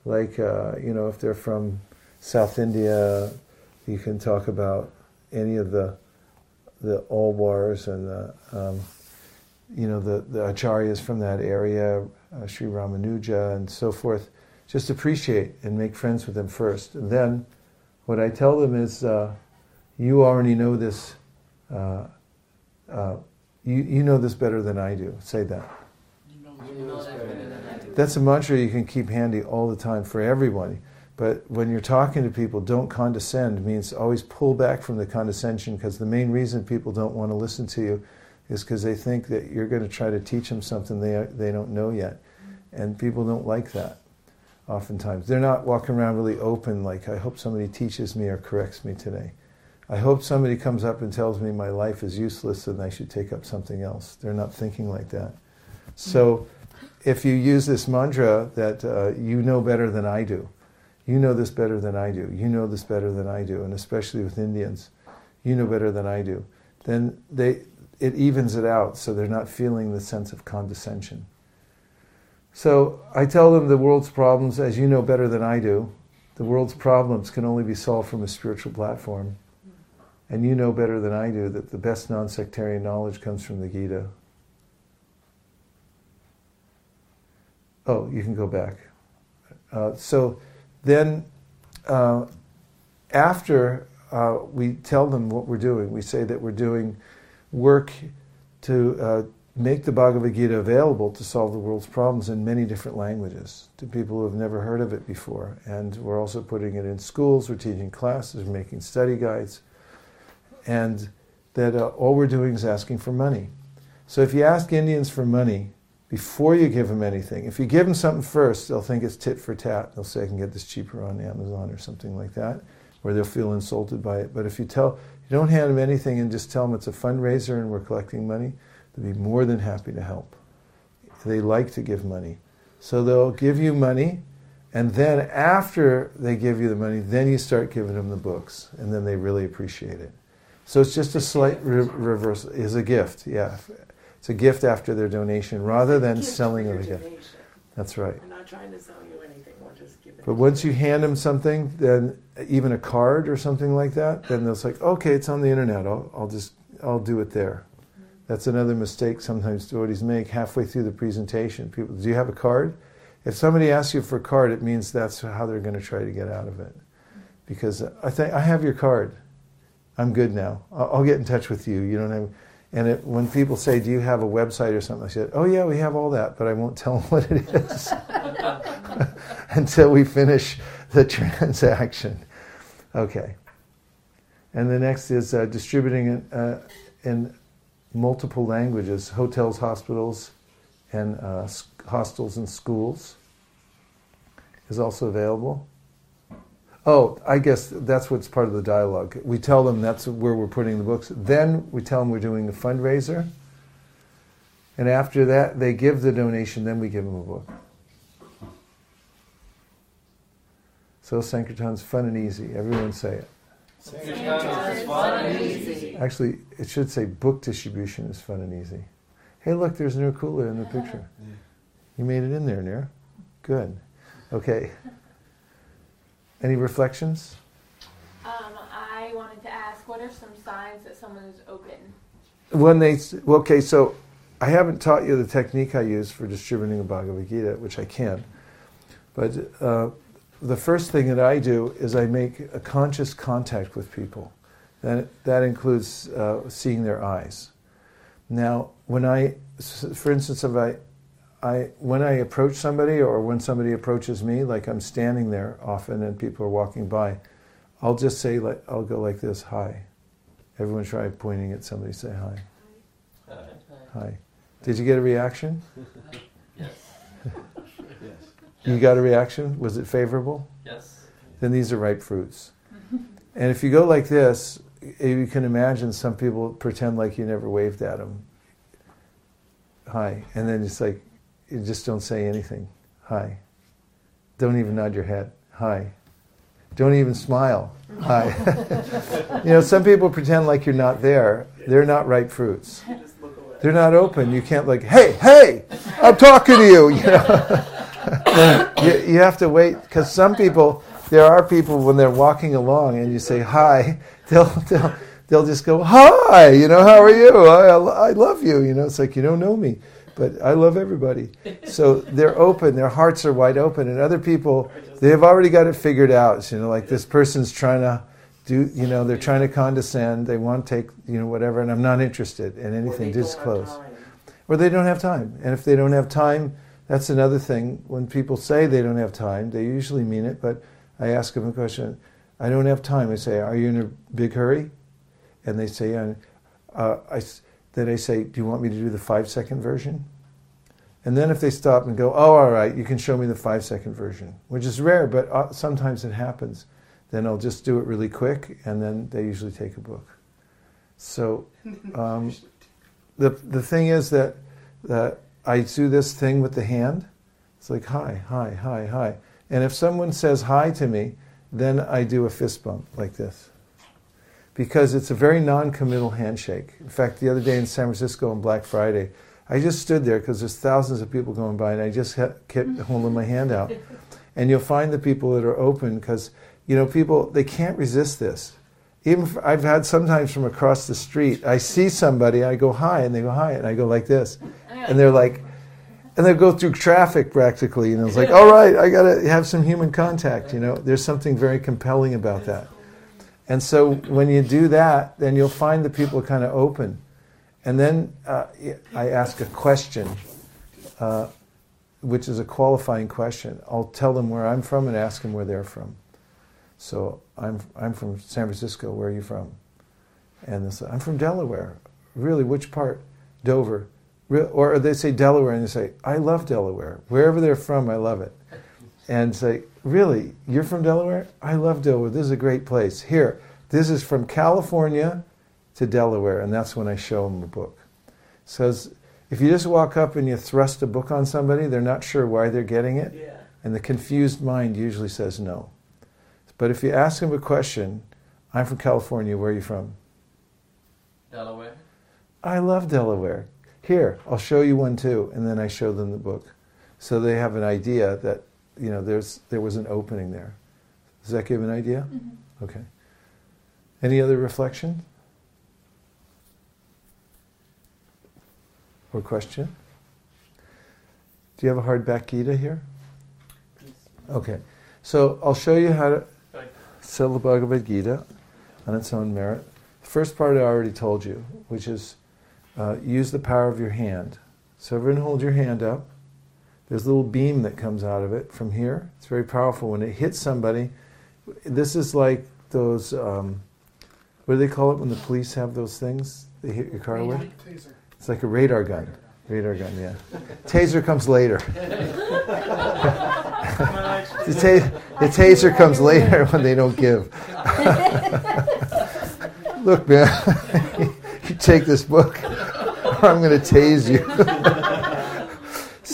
Like, uh, you know, if they're from South India, you can talk about any of the the Alwars and the, um, you know, the, the acharyas from that area, uh, Sri Ramanuja and so forth. Just appreciate and make friends with them first. And then what I tell them is, uh, you already know this, uh, uh, you, you know this better than I do. Say that. That's a mantra you can keep handy all the time for everybody. But when you're talking to people, don't condescend means always pull back from the condescension because the main reason people don't want to listen to you is because they think that you're going to try to teach them something they, they don't know yet. And people don't like that oftentimes. They're not walking around really open, like, I hope somebody teaches me or corrects me today. I hope somebody comes up and tells me my life is useless and I should take up something else. They're not thinking like that. So if you use this mantra that uh, you know better than I do, you know this better than I do, you know this better than I do, and especially with Indians, you know better than I do, then they, it evens it out so they're not feeling the sense of condescension. So I tell them the world's problems, as you know better than I do, the world's problems can only be solved from a spiritual platform. And you know better than I do that the best non sectarian knowledge comes from the Gita. Oh, you can go back. Uh, so then, uh, after uh, we tell them what we're doing, we say that we're doing work to uh, make the Bhagavad Gita available to solve the world's problems in many different languages to people who have never heard of it before. And we're also putting it in schools, we're teaching classes, we're making study guides. And that uh, all we're doing is asking for money. So if you ask Indians for money before you give them anything, if you give them something first, they'll think it's tit for tat. They'll say, I can get this cheaper on Amazon or something like that, or they'll feel insulted by it. But if you tell, you don't hand them anything and just tell them it's a fundraiser and we're collecting money, they'll be more than happy to help. They like to give money. So they'll give you money, and then after they give you the money, then you start giving them the books, and then they really appreciate it. So it's just a slight re- reversal. Is a gift, yeah. It's a gift after their donation rather than selling of a gift. That's right. We're not trying to sell you anything. We're just giving. But once you hand them something, then even a card or something like that, then they'll say, okay, it's on the internet. I'll, I'll just, I'll do it there. Mm-hmm. That's another mistake sometimes devotees make halfway through the presentation. People, do you have a card? If somebody asks you for a card, it means that's how they're going to try to get out of it. Mm-hmm. Because I think I have your card. I'm good now. I'll, get in touch with you. You don't have. And it, when people say, "Do you have a website or something?" I said, "Oh yeah, we have all that, but I won't [laughs] tell them what it is [laughs] until we finish the [laughs] transaction." Okay. And the next is uh, distributing it uh, in multiple languages: hotels, hospitals, and uh, hostels and schools is also available. Oh, I guess that's what's part of the dialogue. We tell them that's where we're putting the books. Then we tell them we're doing a fundraiser. And after that, they give the donation, then we give them a book. So Sankirtan's fun and easy. Everyone say it. Sankirtan is fun and easy. Actually, it should say book distribution is fun and easy. Hey, look, there's Nirkula in the picture. You made it in there, Nir. Good. Okay. Any reflections? Um, I wanted to ask, what are some signs that someone is open? when they okay so i haven't taught you the technique i use for distributing a bhagavad gita which i can but uh, the first thing that i do is i make a conscious contact with people that, that includes uh, seeing their eyes now when I, for instance if i I, when I approach somebody or when somebody approaches me, like I'm standing there often and people are walking by, I'll just say, like, I'll go like this, hi. Everyone try pointing at somebody, say hi. Hi. Hi. Did you get a reaction? [laughs] Yes. Yes. [laughs] You got a reaction? Was it favorable? Yes. Then these are ripe fruits. [laughs] And if you go like this, eh, you can imagine some people pretend like you never waved at them. Hi. And then it's like, you just don't say anything. Hi. Don't even nod your head. Hi. Don't even smile. Hi. [laughs] you know, some people pretend like you're not there. They're not ripe fruits. Just look away. They're not open. You can't like, hey, hey, I'm talking to you. You know, [laughs] you, you have to wait because some people, there are people when they're walking along and you say hi, [laughs] they'll they'll they'll just go hi. You know, how are you? I, I love you. You know, it's like you don't know me, but I love everybody. So they're open. Their hearts are wide open, and other people they've already got it figured out. You know, like this person's trying to do. You know, they're trying to condescend. They want to take you know whatever, and I'm not interested in anything they don't have disclose time. or they don't have time. And if they don't have time, that's another thing. When people say they don't have time, they usually mean it. But I ask them a question. I don't have time. I say, Are you in a big hurry? And they say. Uh, I, then I say, Do you want me to do the five second version? And then if they stop and go, Oh, all right, you can show me the five second version, which is rare, but uh, sometimes it happens. Then I'll just do it really quick, and then they usually take a book. So [laughs] um, the the thing is that that I do this thing with the hand. It's like hi, hi, hi, hi. And if someone says hi to me, then I do a fist bump like this. Because it's a very non-committal handshake. In fact, the other day in San Francisco on Black Friday, I just stood there because there's thousands of people going by, and I just kept [laughs] holding my hand out. And you'll find the people that are open because you know people they can't resist this. Even if I've had sometimes from across the street, I see somebody, I go hi, and they go hi, and I go like this, and they're like, and they go through traffic practically, and it's like, [laughs] all right, I gotta have some human contact. You know, there's something very compelling about that. And so when you do that, then you'll find the people kind of open. And then uh, I ask a question, uh, which is a qualifying question. I'll tell them where I'm from and ask them where they're from. So I'm, I'm from San Francisco. Where are you from? And they say, I'm from Delaware. Really, which part? Dover. Or they say Delaware, and they say, I love Delaware. Wherever they're from, I love it. And say, Really, you're from Delaware? I love Delaware. This is a great place. Here, this is from California to Delaware. And that's when I show them the book. Says, if you just walk up and you thrust a book on somebody, they're not sure why they're getting it. Yeah. And the confused mind usually says no. But if you ask them a question, I'm from California, where are you from? Delaware. I love Delaware. Here, I'll show you one too. And then I show them the book. So they have an idea that, you know, there's, there was an opening there. Does that give an idea? Okay. Any other reflection? Or question? Do you have a hardback Gita here? Okay. So I'll show you how to Right. sell the Bhagavad Gita on its own merit. The first part I already told you, which is uh, use the power of your hand. So everyone hold your hand up. There's a little beam that comes out of it from here. It's very powerful. When it hits somebody, this is like those, um, what do they call it when the police have those things they hit your car with? It's like a radar gun. Radar gun, yeah. Taser comes later. [laughs] the, ta- the taser comes later when they don't give. [laughs] Look, man, [laughs] you take this book, or I'm going to tase you.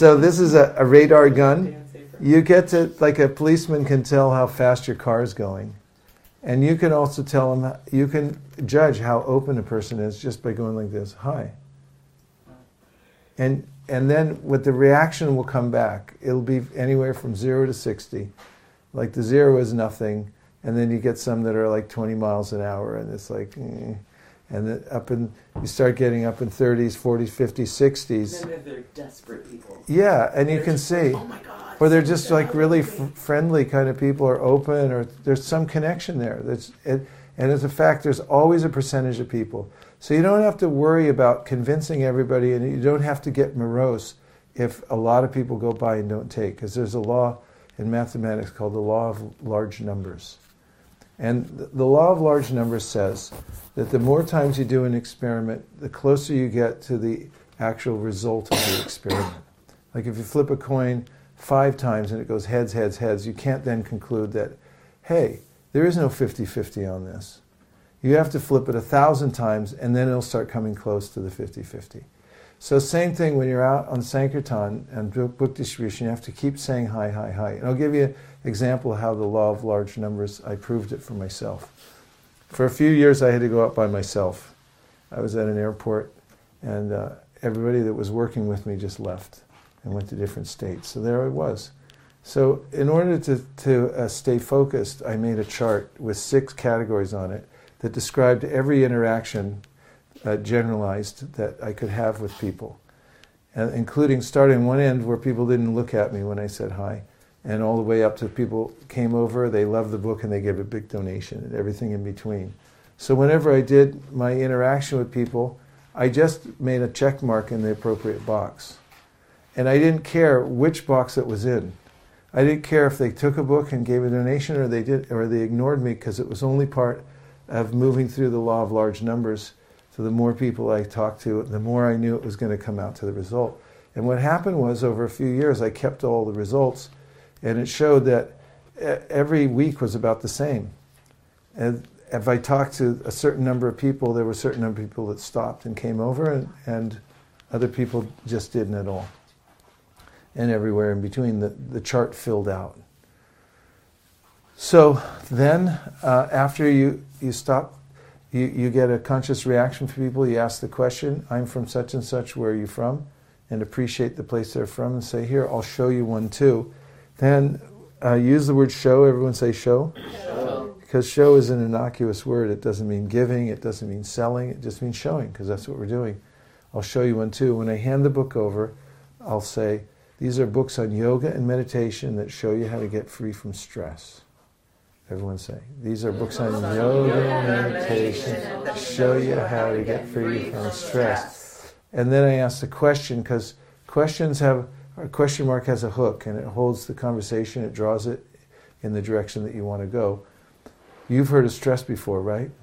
So this is a, a radar gun. You get to, like a policeman can tell how fast your car is going. And you can also tell them, you can judge how open a person is just by going like this, hi. And, and then what the reaction will come back. It'll be anywhere from zero to 60. Like the zero is nothing. And then you get some that are like 20 miles an hour and it's like, eh. And then up in, you start getting up in 30s, 40s, 50s, 60s. And then they're desperate people. Yeah, and you They're can just see. Oh my God. Or they're just like really f- friendly kind of people, or open, or there's some connection there. That's it, and as a fact, there's always a percentage of people. So you don't have to worry about convincing everybody, and you don't have to get morose if a lot of people go by and don't take, because there's a law in mathematics called the law of large numbers. And the law of large numbers says that the more times you do an experiment, the closer you get to the actual result of the experiment. Like if you flip a coin five times and it goes heads, heads, heads, you can't then conclude that, hey, there is no 50 50 on this. You have to flip it a thousand times and then it'll start coming close to the 50 50. So same thing when you're out on Sankirtan and book distribution, you have to keep saying hi, hi, hi. And I'll give you an example of how the law of large numbers, I proved it for myself. For a few years, I had to go out by myself. I was at an airport, and uh, everybody that was working with me just left and went to different states. So there I was. So in order to, to uh, stay focused, I made a chart with six categories on it that described every interaction uh, generalized that I could have with people, and including starting one end where people didn't look at me when I said hi, and all the way up to people came over, they loved the book, and they gave a big donation, and everything in between. So whenever I did my interaction with people, I just made a check mark in the appropriate box. And I didn't care which box it was in. I didn't care if they took a book and gave a donation or they did or they ignored me because it was only part of moving through the law of large numbers. So the more people I talked to, the more I knew it was going to come out to the result. And what happened was over a few years I kept all the results and it showed that every week was about the same. And if I talked to a certain number of people, there were a certain number of people that stopped and came over, and, and other people just didn't at all. And everywhere in between, the, the chart filled out. So then, uh, after you, you stop, you, you get a conscious reaction from people, you ask the question, I'm from such and such, where are you from? And appreciate the place they're from, and say, Here, I'll show you one too. Then uh, use the word show, everyone say show. So, Because show is an innocuous word. It doesn't mean giving, it doesn't mean selling, it just means showing, because that's what we're doing. I'll show you one too. When I hand the book over, I'll say, These are books on yoga and meditation that show you how to get free from stress. Everyone say, These are books on yoga and meditation show you how to get free from stress. And then I ask the question, because questions have, a question mark has a hook and it holds the conversation, it draws it in the direction that you want to go. You've heard of stress before, right? [laughs]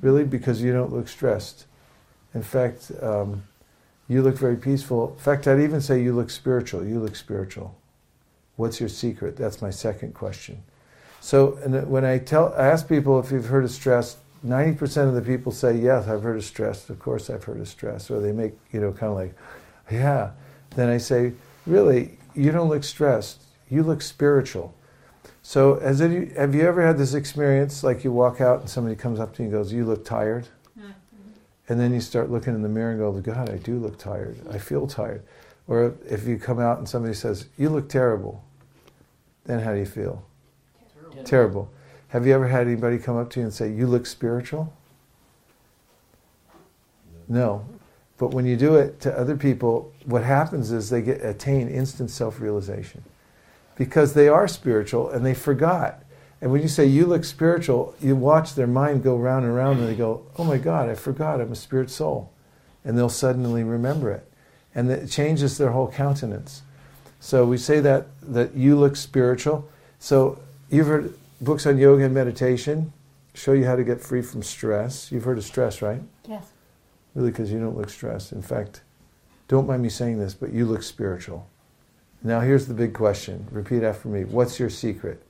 Really? Because you don't look stressed. In fact, um, you look very peaceful. In fact, I'd even say you look spiritual. You look spiritual. What's your secret? That's my second question. So and when I tell, I ask people if you've heard of stress, 90% of the people say, yes, I've heard of stress. Of course I've heard of stress. Or they make, you know, kind of like, yeah. Then I say, really, you don't look stressed. You look spiritual. So, has any, have you ever had this experience like you walk out and somebody comes up to you and goes, You look tired? And then you start looking in the mirror and go, God, I do look tired. I feel tired. Or if you come out and somebody says, You look terrible, then how do you feel? yeah. Terrible. Have you ever had anybody come up to you and say, You look spiritual? No. But when you do it to other people, what happens is they get attain instant self-realization. Because they are spiritual and they forgot. And when you say you look spiritual, you watch their mind go round and round and they go, Oh my God, I forgot I'm a spirit soul. And they'll suddenly remember it. And it changes their whole countenance. So we say that that you look spiritual. So you've heard books on yoga and meditation show you how to get free from stress. You've heard of stress, right? Yes. Really, because you don't look stressed. In fact, don't mind me saying this, but you look spiritual. Now, here's the big question. Repeat after me. What's your secret?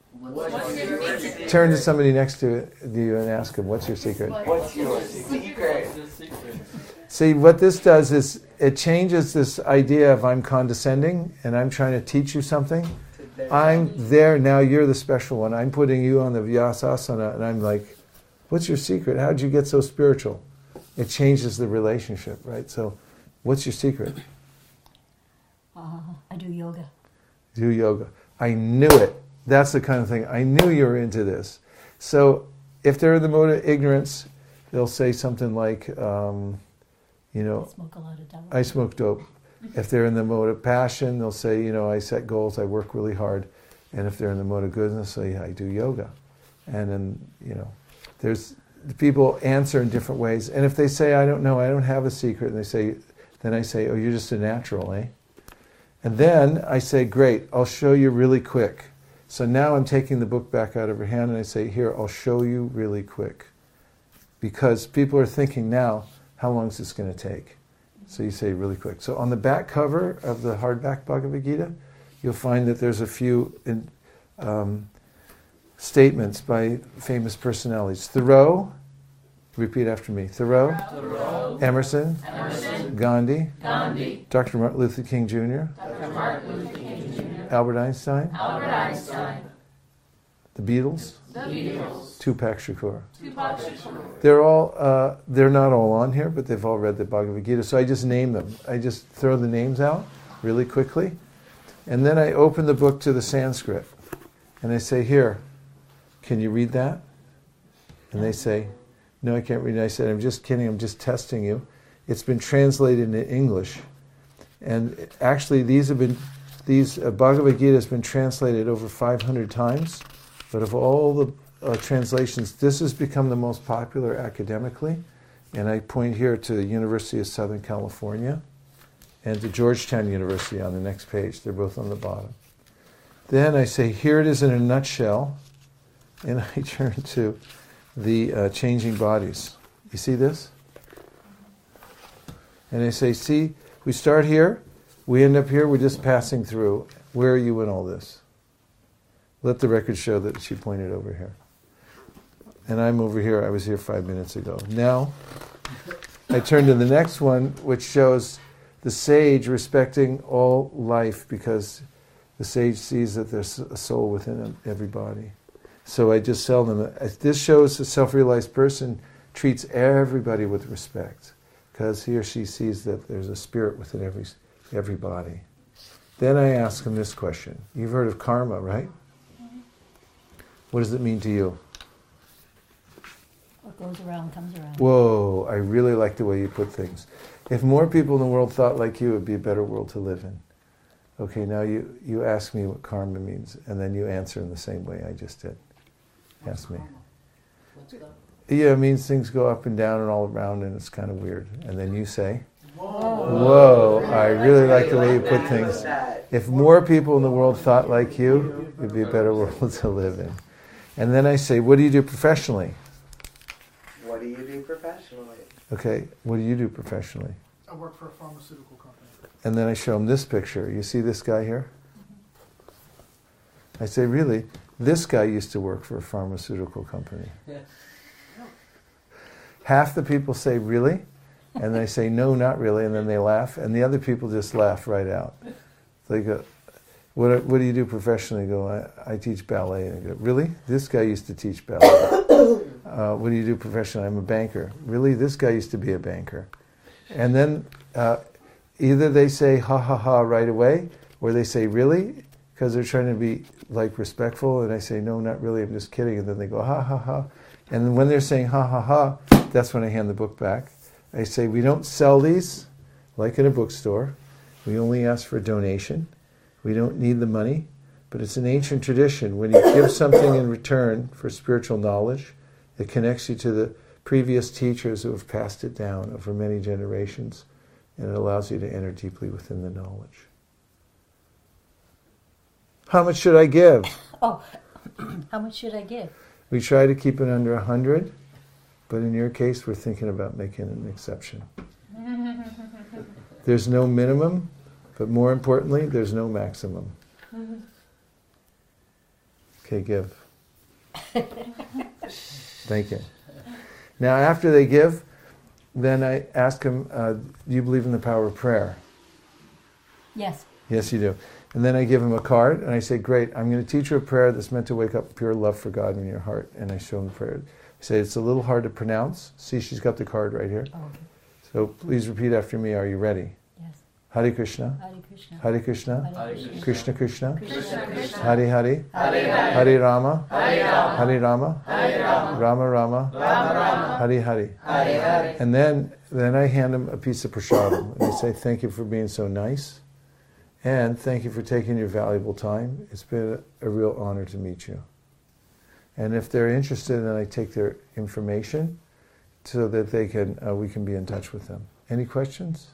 Turn to somebody next to you and ask them, What's your secret? What's your secret? What's your secret? See, what this does is it changes this idea of I'm condescending and I'm trying to teach you something. I'm there now. You're the special one. I'm putting you on the Vyasasana, and I'm like, "What's your secret? How'd you get so spiritual?" It changes the relationship, right? So, what's your secret? Uh, I do yoga. Do yoga. I knew it. That's the kind of thing. I knew you were into this. So, if they're in the mode of ignorance, they'll say something like, um, "You I know, smoke a lot of dope. I smoke dope." [laughs] If they're in the mode of passion, they'll say, you know, I set goals, I work really hard. And if they're in the mode of goodness, they say, I do yoga. And then, you know, there's people answer in different ways. And if they say, I don't know, I don't have a secret, and they say, then I say, oh, you're just a natural, eh? And then I say, great, I'll show you really quick. So now I'm taking the book back out of her hand and I say, here, I'll show you really quick. Because people are thinking now, how long is this going to take? So you say really quick. So on the back cover of the hardback Bhagavad Gita, you'll find that there's a few in, um, statements by famous personalities. Thoreau, Repeat after me. Thoreau, Thoreau, Emerson, Emerson, Gandhi, Gandhi, Dr. Martin Luther King Jr., Dr. Martin Luther King Jr., Albert Einstein, Albert Einstein, the Beatles, The Beatles, Tupac Shakur. Tupac Shakur. They're all, uh, they're not all on here, but they've all read the Bhagavad Gita. So I just name them. I just throw the names out really quickly. And then I open the book to the Sanskrit. And I say, Here, can you read that? And they say, No, I can't read it. I said, I'm just kidding. I'm just testing you. It's been translated into English. And actually, these have been, these uh, Bhagavad Gita has been translated over 500 times. But of all the uh, translations, this has become the most popular academically. And I point here to the University of Southern California and to Georgetown University on the next page. They're both on the bottom. Then I say, here it is in a nutshell. And [laughs] I turn to the uh, changing bodies. You see this? And I say, see, we start here, we end up here, we're just passing through. Where are you in all this? Let the record show that she pointed over here. And I'm over here, I was here five minutes ago. Now, I turn to the next one, which shows the sage respecting all life because the sage sees that there's a soul within every body. So I just tell them uh, this shows a self realized person treats everybody with respect because he or she sees that there's a spirit within every, every body. Then I ask them this question You've heard of karma, right? What does it mean to you? What goes around comes around. Whoa, I really like the way you put things. If more people in the world thought like you, it would be a better world to live in. Okay, now you, you ask me what karma means, and then you answer in the same way I just did. Ask me. what's? Yeah, it means things go up and down and all around, and it's kind of weird. And then you say, Whoa, I really like the way you put things. If more people in the world thought like you, it would be a better [laughs] world to live in. And then I say, What do you do professionally? What do you do professionally? Okay, what do you do professionally? I work for a pharmaceutical company. And then I show him this picture. You see this guy here? I say, really? This guy used to work for a pharmaceutical company. Yeah. [laughs] Half the people say, really? And they say, no, not really. And then they laugh. And the other people just laugh right out. They go, what, what do you do professionally? I go, I, I teach ballet. And I go, really? This guy used to teach ballet. [coughs] uh, what do you do professionally? I'm a banker. Really? This guy used to be a banker. And then uh, either they say ha ha ha right away, or they say really, because they're trying to be like respectful, and I say no, not really, I'm just kidding, and then they go ha ha ha, and when they're saying ha ha ha, that's when I hand the book back. I say we don't sell these, like in a bookstore. We only ask for a donation. We don't need the money, but it's an ancient tradition. When you give something in return for spiritual knowledge, it connects you to the previous teachers who have passed it down over many generations, and it allows you to enter deeply within the knowledge. How much should I give? Oh, [clears throat] how much should I give? We try to keep it under 100, but in your case, we're thinking about making an exception. [laughs] There's no minimum, but more importantly, there's no maximum. Okay, give. Thank you. Now, after they give, then I ask them, uh, Do you believe in the power of prayer? Yes. Yes, you do. And then I give him a card and I say, Great, I'm going to teach you a prayer that's meant to wake up pure love for God in your heart. And I show him the prayer. I say, It's a little hard to pronounce. See, she's got the card right here. Oh, okay. So please repeat after me. Are you ready? Hare Krishna. Hare Krishna. Hare Krishna. Hare Krishna. Hare Hare. Hare Rama. Hare Rama. Rama Rama. Hare Hare. And then, then I hand him a piece of prasadam. And I say, Thank you for being so nice. And thank you for taking your valuable time. It's been a, a real honor to meet you. And if they're interested, then I take their information so that they can, uh, we can be in touch with them. Any questions?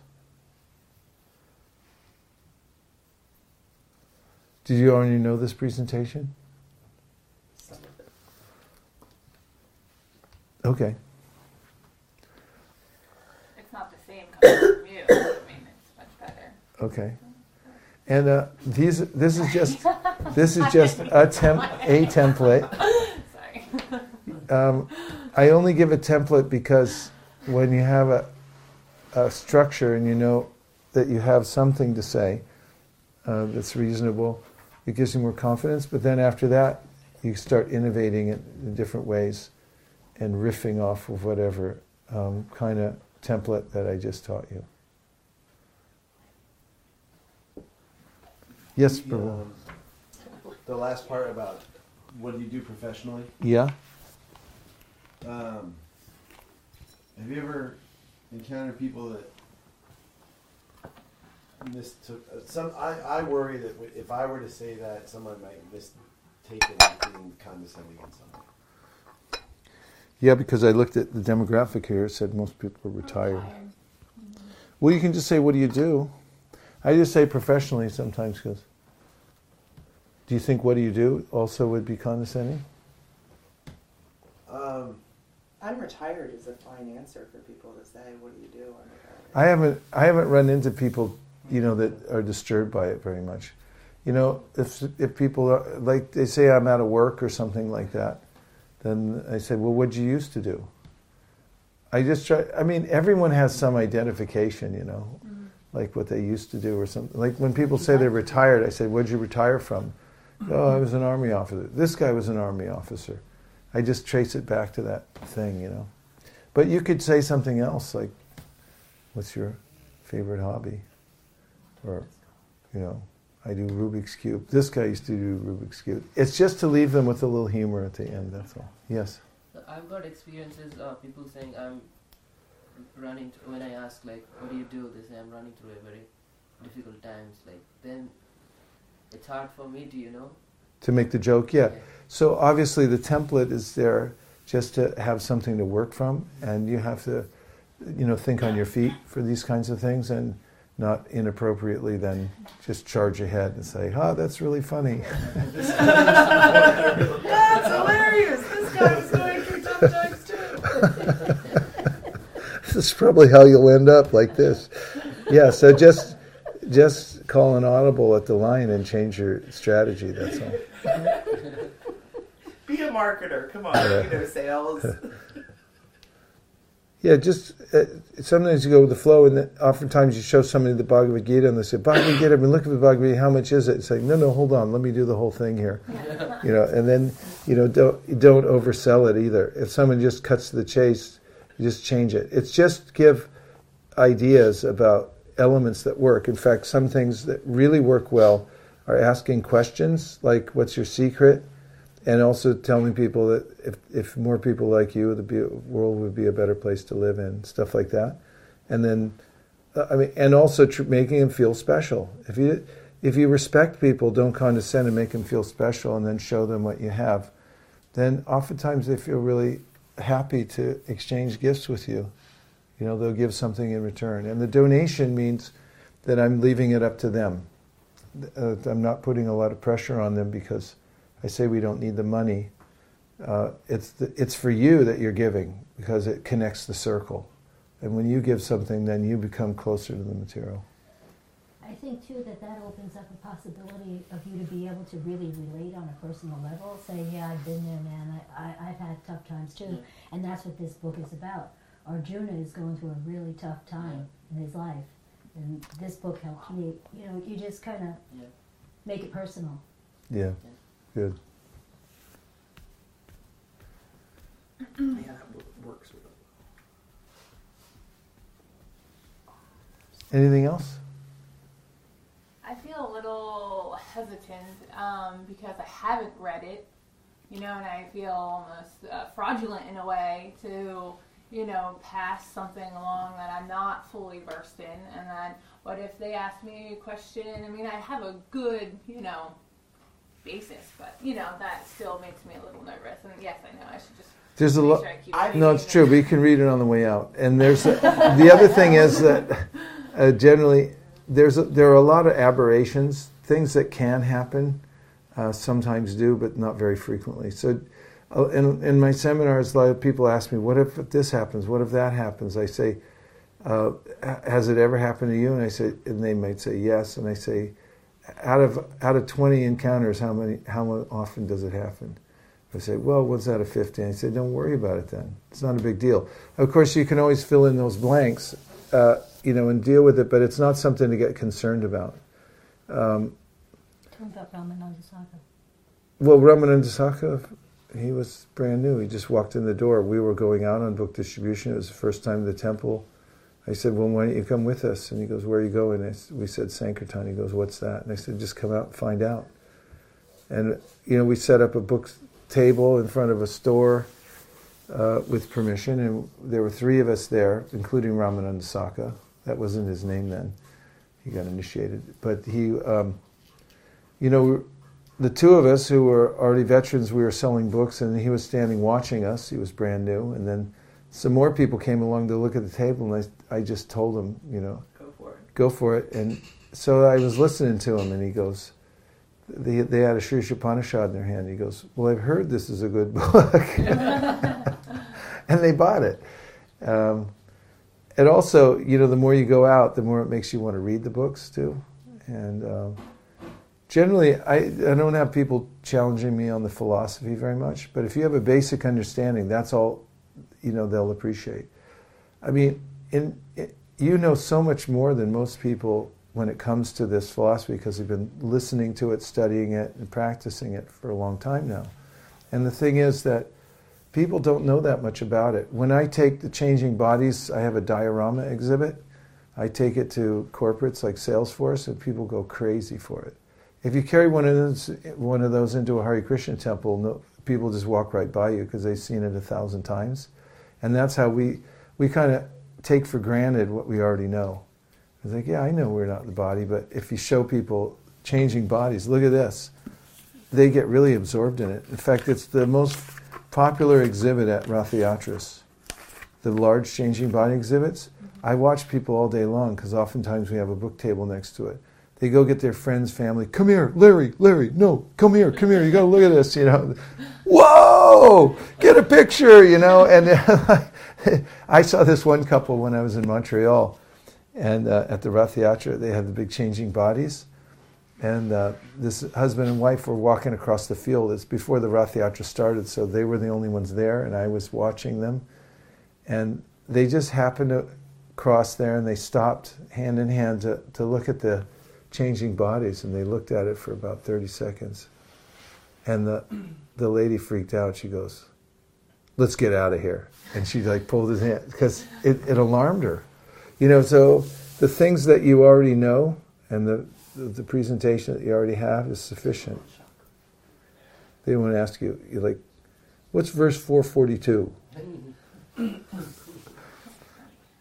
Did you already know this presentation? Okay. It's not the same coming from you. I mean, it's much better. Okay. And uh, these, this is just, [laughs] this is just a temp, a template. [laughs] Sorry. Um, I only give a template because when you have a, a structure and you know that you have something to say uh, that's reasonable, it gives you more confidence. But then after that, you start innovating in different ways and riffing off of whatever um, kind of template that I just taught you. Yes, The, um, the last part about what do you do professionally? Yeah. Um, have you ever encountered people that mistook uh, some? I, I worry that w- if I were to say that, someone might mistake it as being condescending in some way. Yeah, because I looked at the demographic here. It said most people are retired. Well, you can just say, "What do you do?" I just say professionally sometimes because. Do you think "What do you do" also would be condescending? Um, I'm retired is a fine answer for people to say, what do you do? I haven't. I haven't run into people, you know, that are disturbed by it very much. You know, if if people are like they say I'm out of work or something like that, then I say, well, what'd you used to do? I just try. I mean, everyone has some identification, you know, mm-hmm. like what they used to do or something. Like when people say they're retired, I say, what'd you retire from? Oh, I was an army officer. This guy was an army officer. I just trace it back to that thing, you know. But you could say something else, like, what's your favorite hobby? Or, you know, I do Rubik's Cube. This guy used to do Rubik's Cube. It's just to leave them with a little humor at the end, that's all. Yes. I've got experiences of people saying I'm running through, when I ask like what do you do they say I'm running through a very difficult times like then it's hard for me to you know To make the joke, yeah. So obviously the template is there just to have something to work from, and you have to, you know, think on your feet for these kinds of things, and not inappropriately then just charge ahead and say, "Ah, that's really funny." [laughs] That's hilarious. This guy was going through tough times too. [laughs] this is probably how you'll end up like this. Yeah. So just just call an audible at the line and change your strategy. That's all. Be a marketer. Come on, you know sales. [laughs] Yeah, just uh, sometimes you go with the flow, and then oftentimes you show somebody the Bhagavad Gita, and they say, "Bhagavad Gita, I've been looking for the Bhagavad Gita. How much is it?" It's like, "No, no, hold on. Let me do the whole thing here." You know, and then you know, don't don't oversell it either. If someone just cuts to the chase, you just change it. It's just give ideas about elements that work. In fact, some things that really work well are asking questions like, "What's your secret?" And also telling people that if, if more people like you, the world would be a better place to live in, stuff like that. And then, uh, I mean, and also tr- making them feel special. If you if you respect people, don't condescend and make them feel special, and then show them what you have, then oftentimes they feel really happy to exchange gifts with you. You know, they'll give something in return, and the donation means that I'm leaving it up to them. Uh, I'm not putting a lot of pressure on them because I say we don't need the money. Uh, it's the, it's for you that you're giving because it connects the circle, and when you give something, then you become closer to the material. I think too that that opens up a possibility of you to be able to really relate on a personal level. Say, yeah, I've been there, man. I, I, I've had tough times too, and that's what this book is about. Arjuna is going through a really tough time in his life, and this book helps you. You know, you just kind of yeah make it personal. Yeah, good. Yeah, that works. Anything else? I feel a little hesitant um, because I haven't read it, you know, and I feel almost uh, fraudulent in a way to, you know, pass something along that I'm not fully versed in. And then what if they ask me a question? I mean, I have a good, you know, basis, but, you know, that still makes me a little nervous. And yes, I know I should just There's a make lot. sure I keep No, it's true, but you can read it on the way out. And there's a, [laughs] the other thing is that uh, generally there's a, there are a lot of aberrations, things that can happen, uh, sometimes do, but not very frequently. So, uh, in in my seminars, a lot of people ask me, "What if this happens? What if that happens?" I say, uh, "Has it ever happened to you?" And I say, and they might say yes, and I say, out of out of 20 encounters, how many how often does it happen? I say, well, what's that a 50? And I said, don't worry about it then. It's not a big deal. Of course, you can always fill in those blanks, uh, you know, and deal with it, but it's not something to get concerned about. Um, Tell me about Ramananda Saka. well, Ramananda Saka, he was brand new. He just walked in the door. We were going out on book distribution. It was the first time in the temple. I said, well, why don't you come with us? And he goes, where are you going? S we said, Sankirtan. He goes, what's that? And I said, just come out and find out. And, you know, we set up a book table in front of a store uh, with permission, and there were three of us there, including Ramananda Saka. That wasn't his name then. He got initiated. But he, um, you know, the two of us who were already veterans, we were selling books, and he was standing watching us. He was brand new. And then some more people came along to look at the table, and I, I just told him, you know, Go for it. go for it. And so I was listening to him, and he goes, they, they had a Sri Upanishad in their hand. He goes, Well, I've heard this is a good [laughs] book. [laughs] and they bought it. Um, and also, you know, the more you go out, the more it makes you want to read the books too. And um, generally, I, I don't have people challenging me on the philosophy very much, but if you have a basic understanding, that's all, you know, they'll appreciate. I mean, in, it, you know so much more than most people when it comes to this philosophy because you've been listening to it, studying it, and practicing it for a long time now. And the thing is that people don't know that much about it. When I take the changing bodies, I have a diorama exhibit. I take it to corporates like Salesforce, and people go crazy for it. If you carry one of those, one of those into a Hare Krishna temple, no, people just walk right by you because they've seen it a thousand times. And that's how we, we kind of take for granted what we already know. It's like, yeah, I know we're not the body, but if you show people changing bodies, look at this, they get really absorbed in it. In fact, it's the most popular exhibit at Rath Yatras, the large changing body exhibits. I watch people all day long because oftentimes we have a book table next to it. They go get their friends, family. Come here, Larry, Larry. No, come here, come here. You got to look at this. You know, [laughs] whoa, get a picture. You know, and [laughs] [laughs] I saw this one couple when I was in Montreal, and uh, at the Rath Yatra, they had the big changing bodies, and uh, this husband and wife were walking across the field. It's before the Rath Yatra started, so they were the only ones there, and I was watching them, and they just happened to cross there, and they stopped hand in hand to, to look at the changing bodies, and they looked at it for about 30 seconds. And the, the lady freaked out. She goes, let's get out of here. And she like pulled his hand because it, it alarmed her. You know, so the things that you already know and the, the, presentation that you already have is sufficient. They want to ask you, you're like, what's verse 442?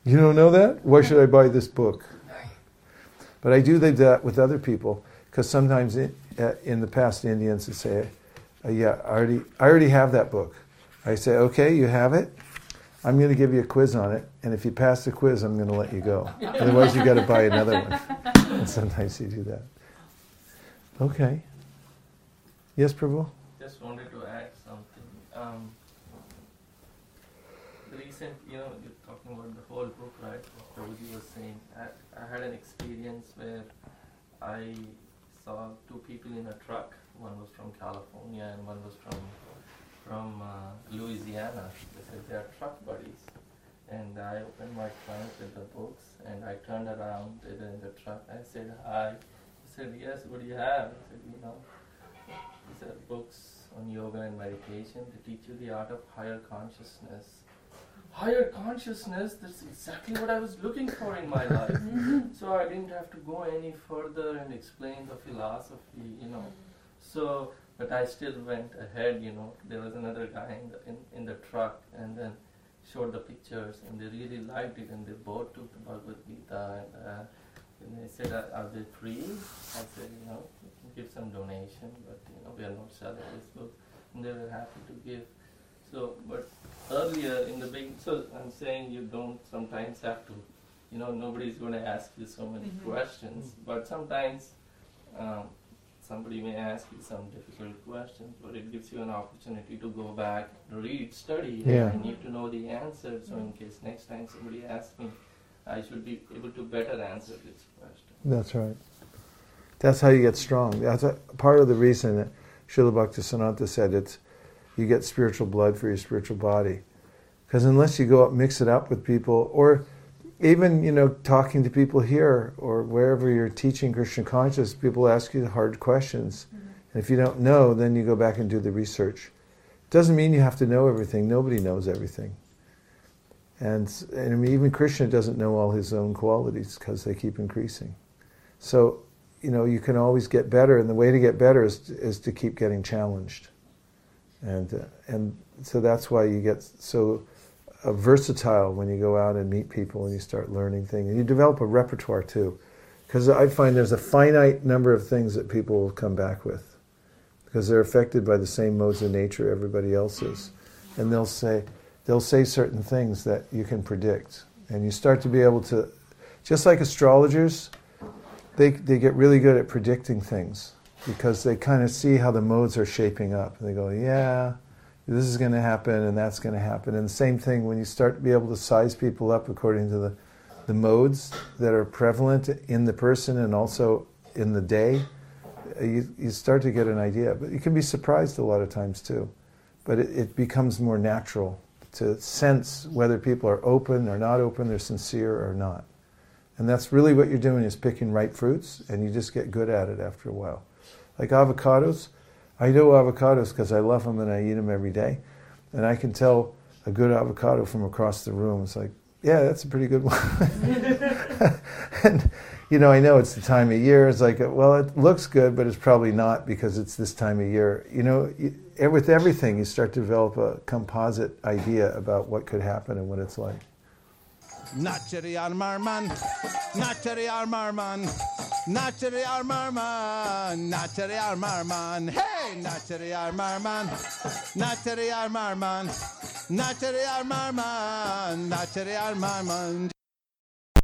You don't know that? Why should I buy this book? But I do that with other people because sometimes in, uh, in the past Indians would say, uh, "Yeah, I already, I already have that book." I say, "Okay, you have it. I'm going to give you a quiz on it, and if you pass the quiz, I'm going to let you go. Otherwise, you got to buy another one." and sometimes you do that. Okay. Yes, Prabhu. Just wanted to add something. Um, the recent, you know, you're talking about the whole book, right? Prabhuji was saying. I, I had an experience where I saw two people in a truck. One was from California and one was from from uh, Louisiana. They said they are truck buddies. And I opened my trunk with the books and I turned around they in the truck. I said hi. He said yes. What do you have? I said you know. These are books on yoga and meditation to teach you the art of higher consciousness. Higher consciousness, that's exactly what I was looking for in my life. [laughs] so I didn't have to go any further and explain the philosophy, you know. So, but I still went ahead, you know. There was another guy in the, in, in the truck and then showed the pictures and they really liked it and they both took the Bhagavad Gita and, uh, and they said, are, are they free? I said, you know, give some donation, but you know, we are not selling this book. And they were happy to give. So, but earlier in the big, so I'm saying you don't sometimes have to, you know, nobody's going to ask you so many Mhm. questions, but sometimes um, somebody may ask you some difficult questions, but it gives you an opportunity to go back, read, study. and Yeah. I need to know the answer, so in case next time somebody asks me, I should be able to better answer this question. That's right. That's how you get strong. That's a, part of the reason that Srila Bhaktisiddhanta said it's, you get spiritual blood for your spiritual body. Because unless you go up, mix it up with people, or even you know talking to people here or wherever you're teaching Krishna consciousness, people ask you hard questions, and if you don't know, then you go back and do the research. Doesn't mean you have to know everything. Nobody knows everything. And, and I mean, even Krishna doesn't know all his own qualities because they keep increasing. So, you know, you can always get better, and the way to get better is, is to keep getting challenged. And, uh, and so that's why you get so versatile when you go out and meet people and you start learning things. And you develop a repertoire too. Because I find there's a finite number of things that people will come back with because they're affected by the same modes of nature everybody else is. And they'll say, they'll say certain things that you can predict. And you start to be able to, just like astrologers, they, they get really good at predicting things because they kind of see how the modes are shaping up. And they go, yeah, this is going to happen and that's going to happen. And the same thing when you start to be able to size people up according to the, the modes that are prevalent in the person and also in the day, uh, you, you start to get an idea. But you can be surprised a lot of times too. But it, it becomes more natural to sense whether people are open or not open, they're sincere or not. And that's really what you're doing is picking ripe fruits, and you just get good at it after a while. Like avocados, I know avocados because I love them and I eat them every day. And I can tell a good avocado from across the room. It's like, yeah, that's a pretty good one. [laughs] and, you know, I know it's the time of year. It's like, well, it looks good, but it's probably not because it's this time of year. You know, with everything, you start to develop a composite idea about what could happen and what it's like. Naçeri yarmarman, naçeri yarmarman, naçeri yarmarman, naçeri yarmarman. Hey, naçeri yarmarman, naçeri yarmarman, naçeri yarmarman, naçeri yarmarman.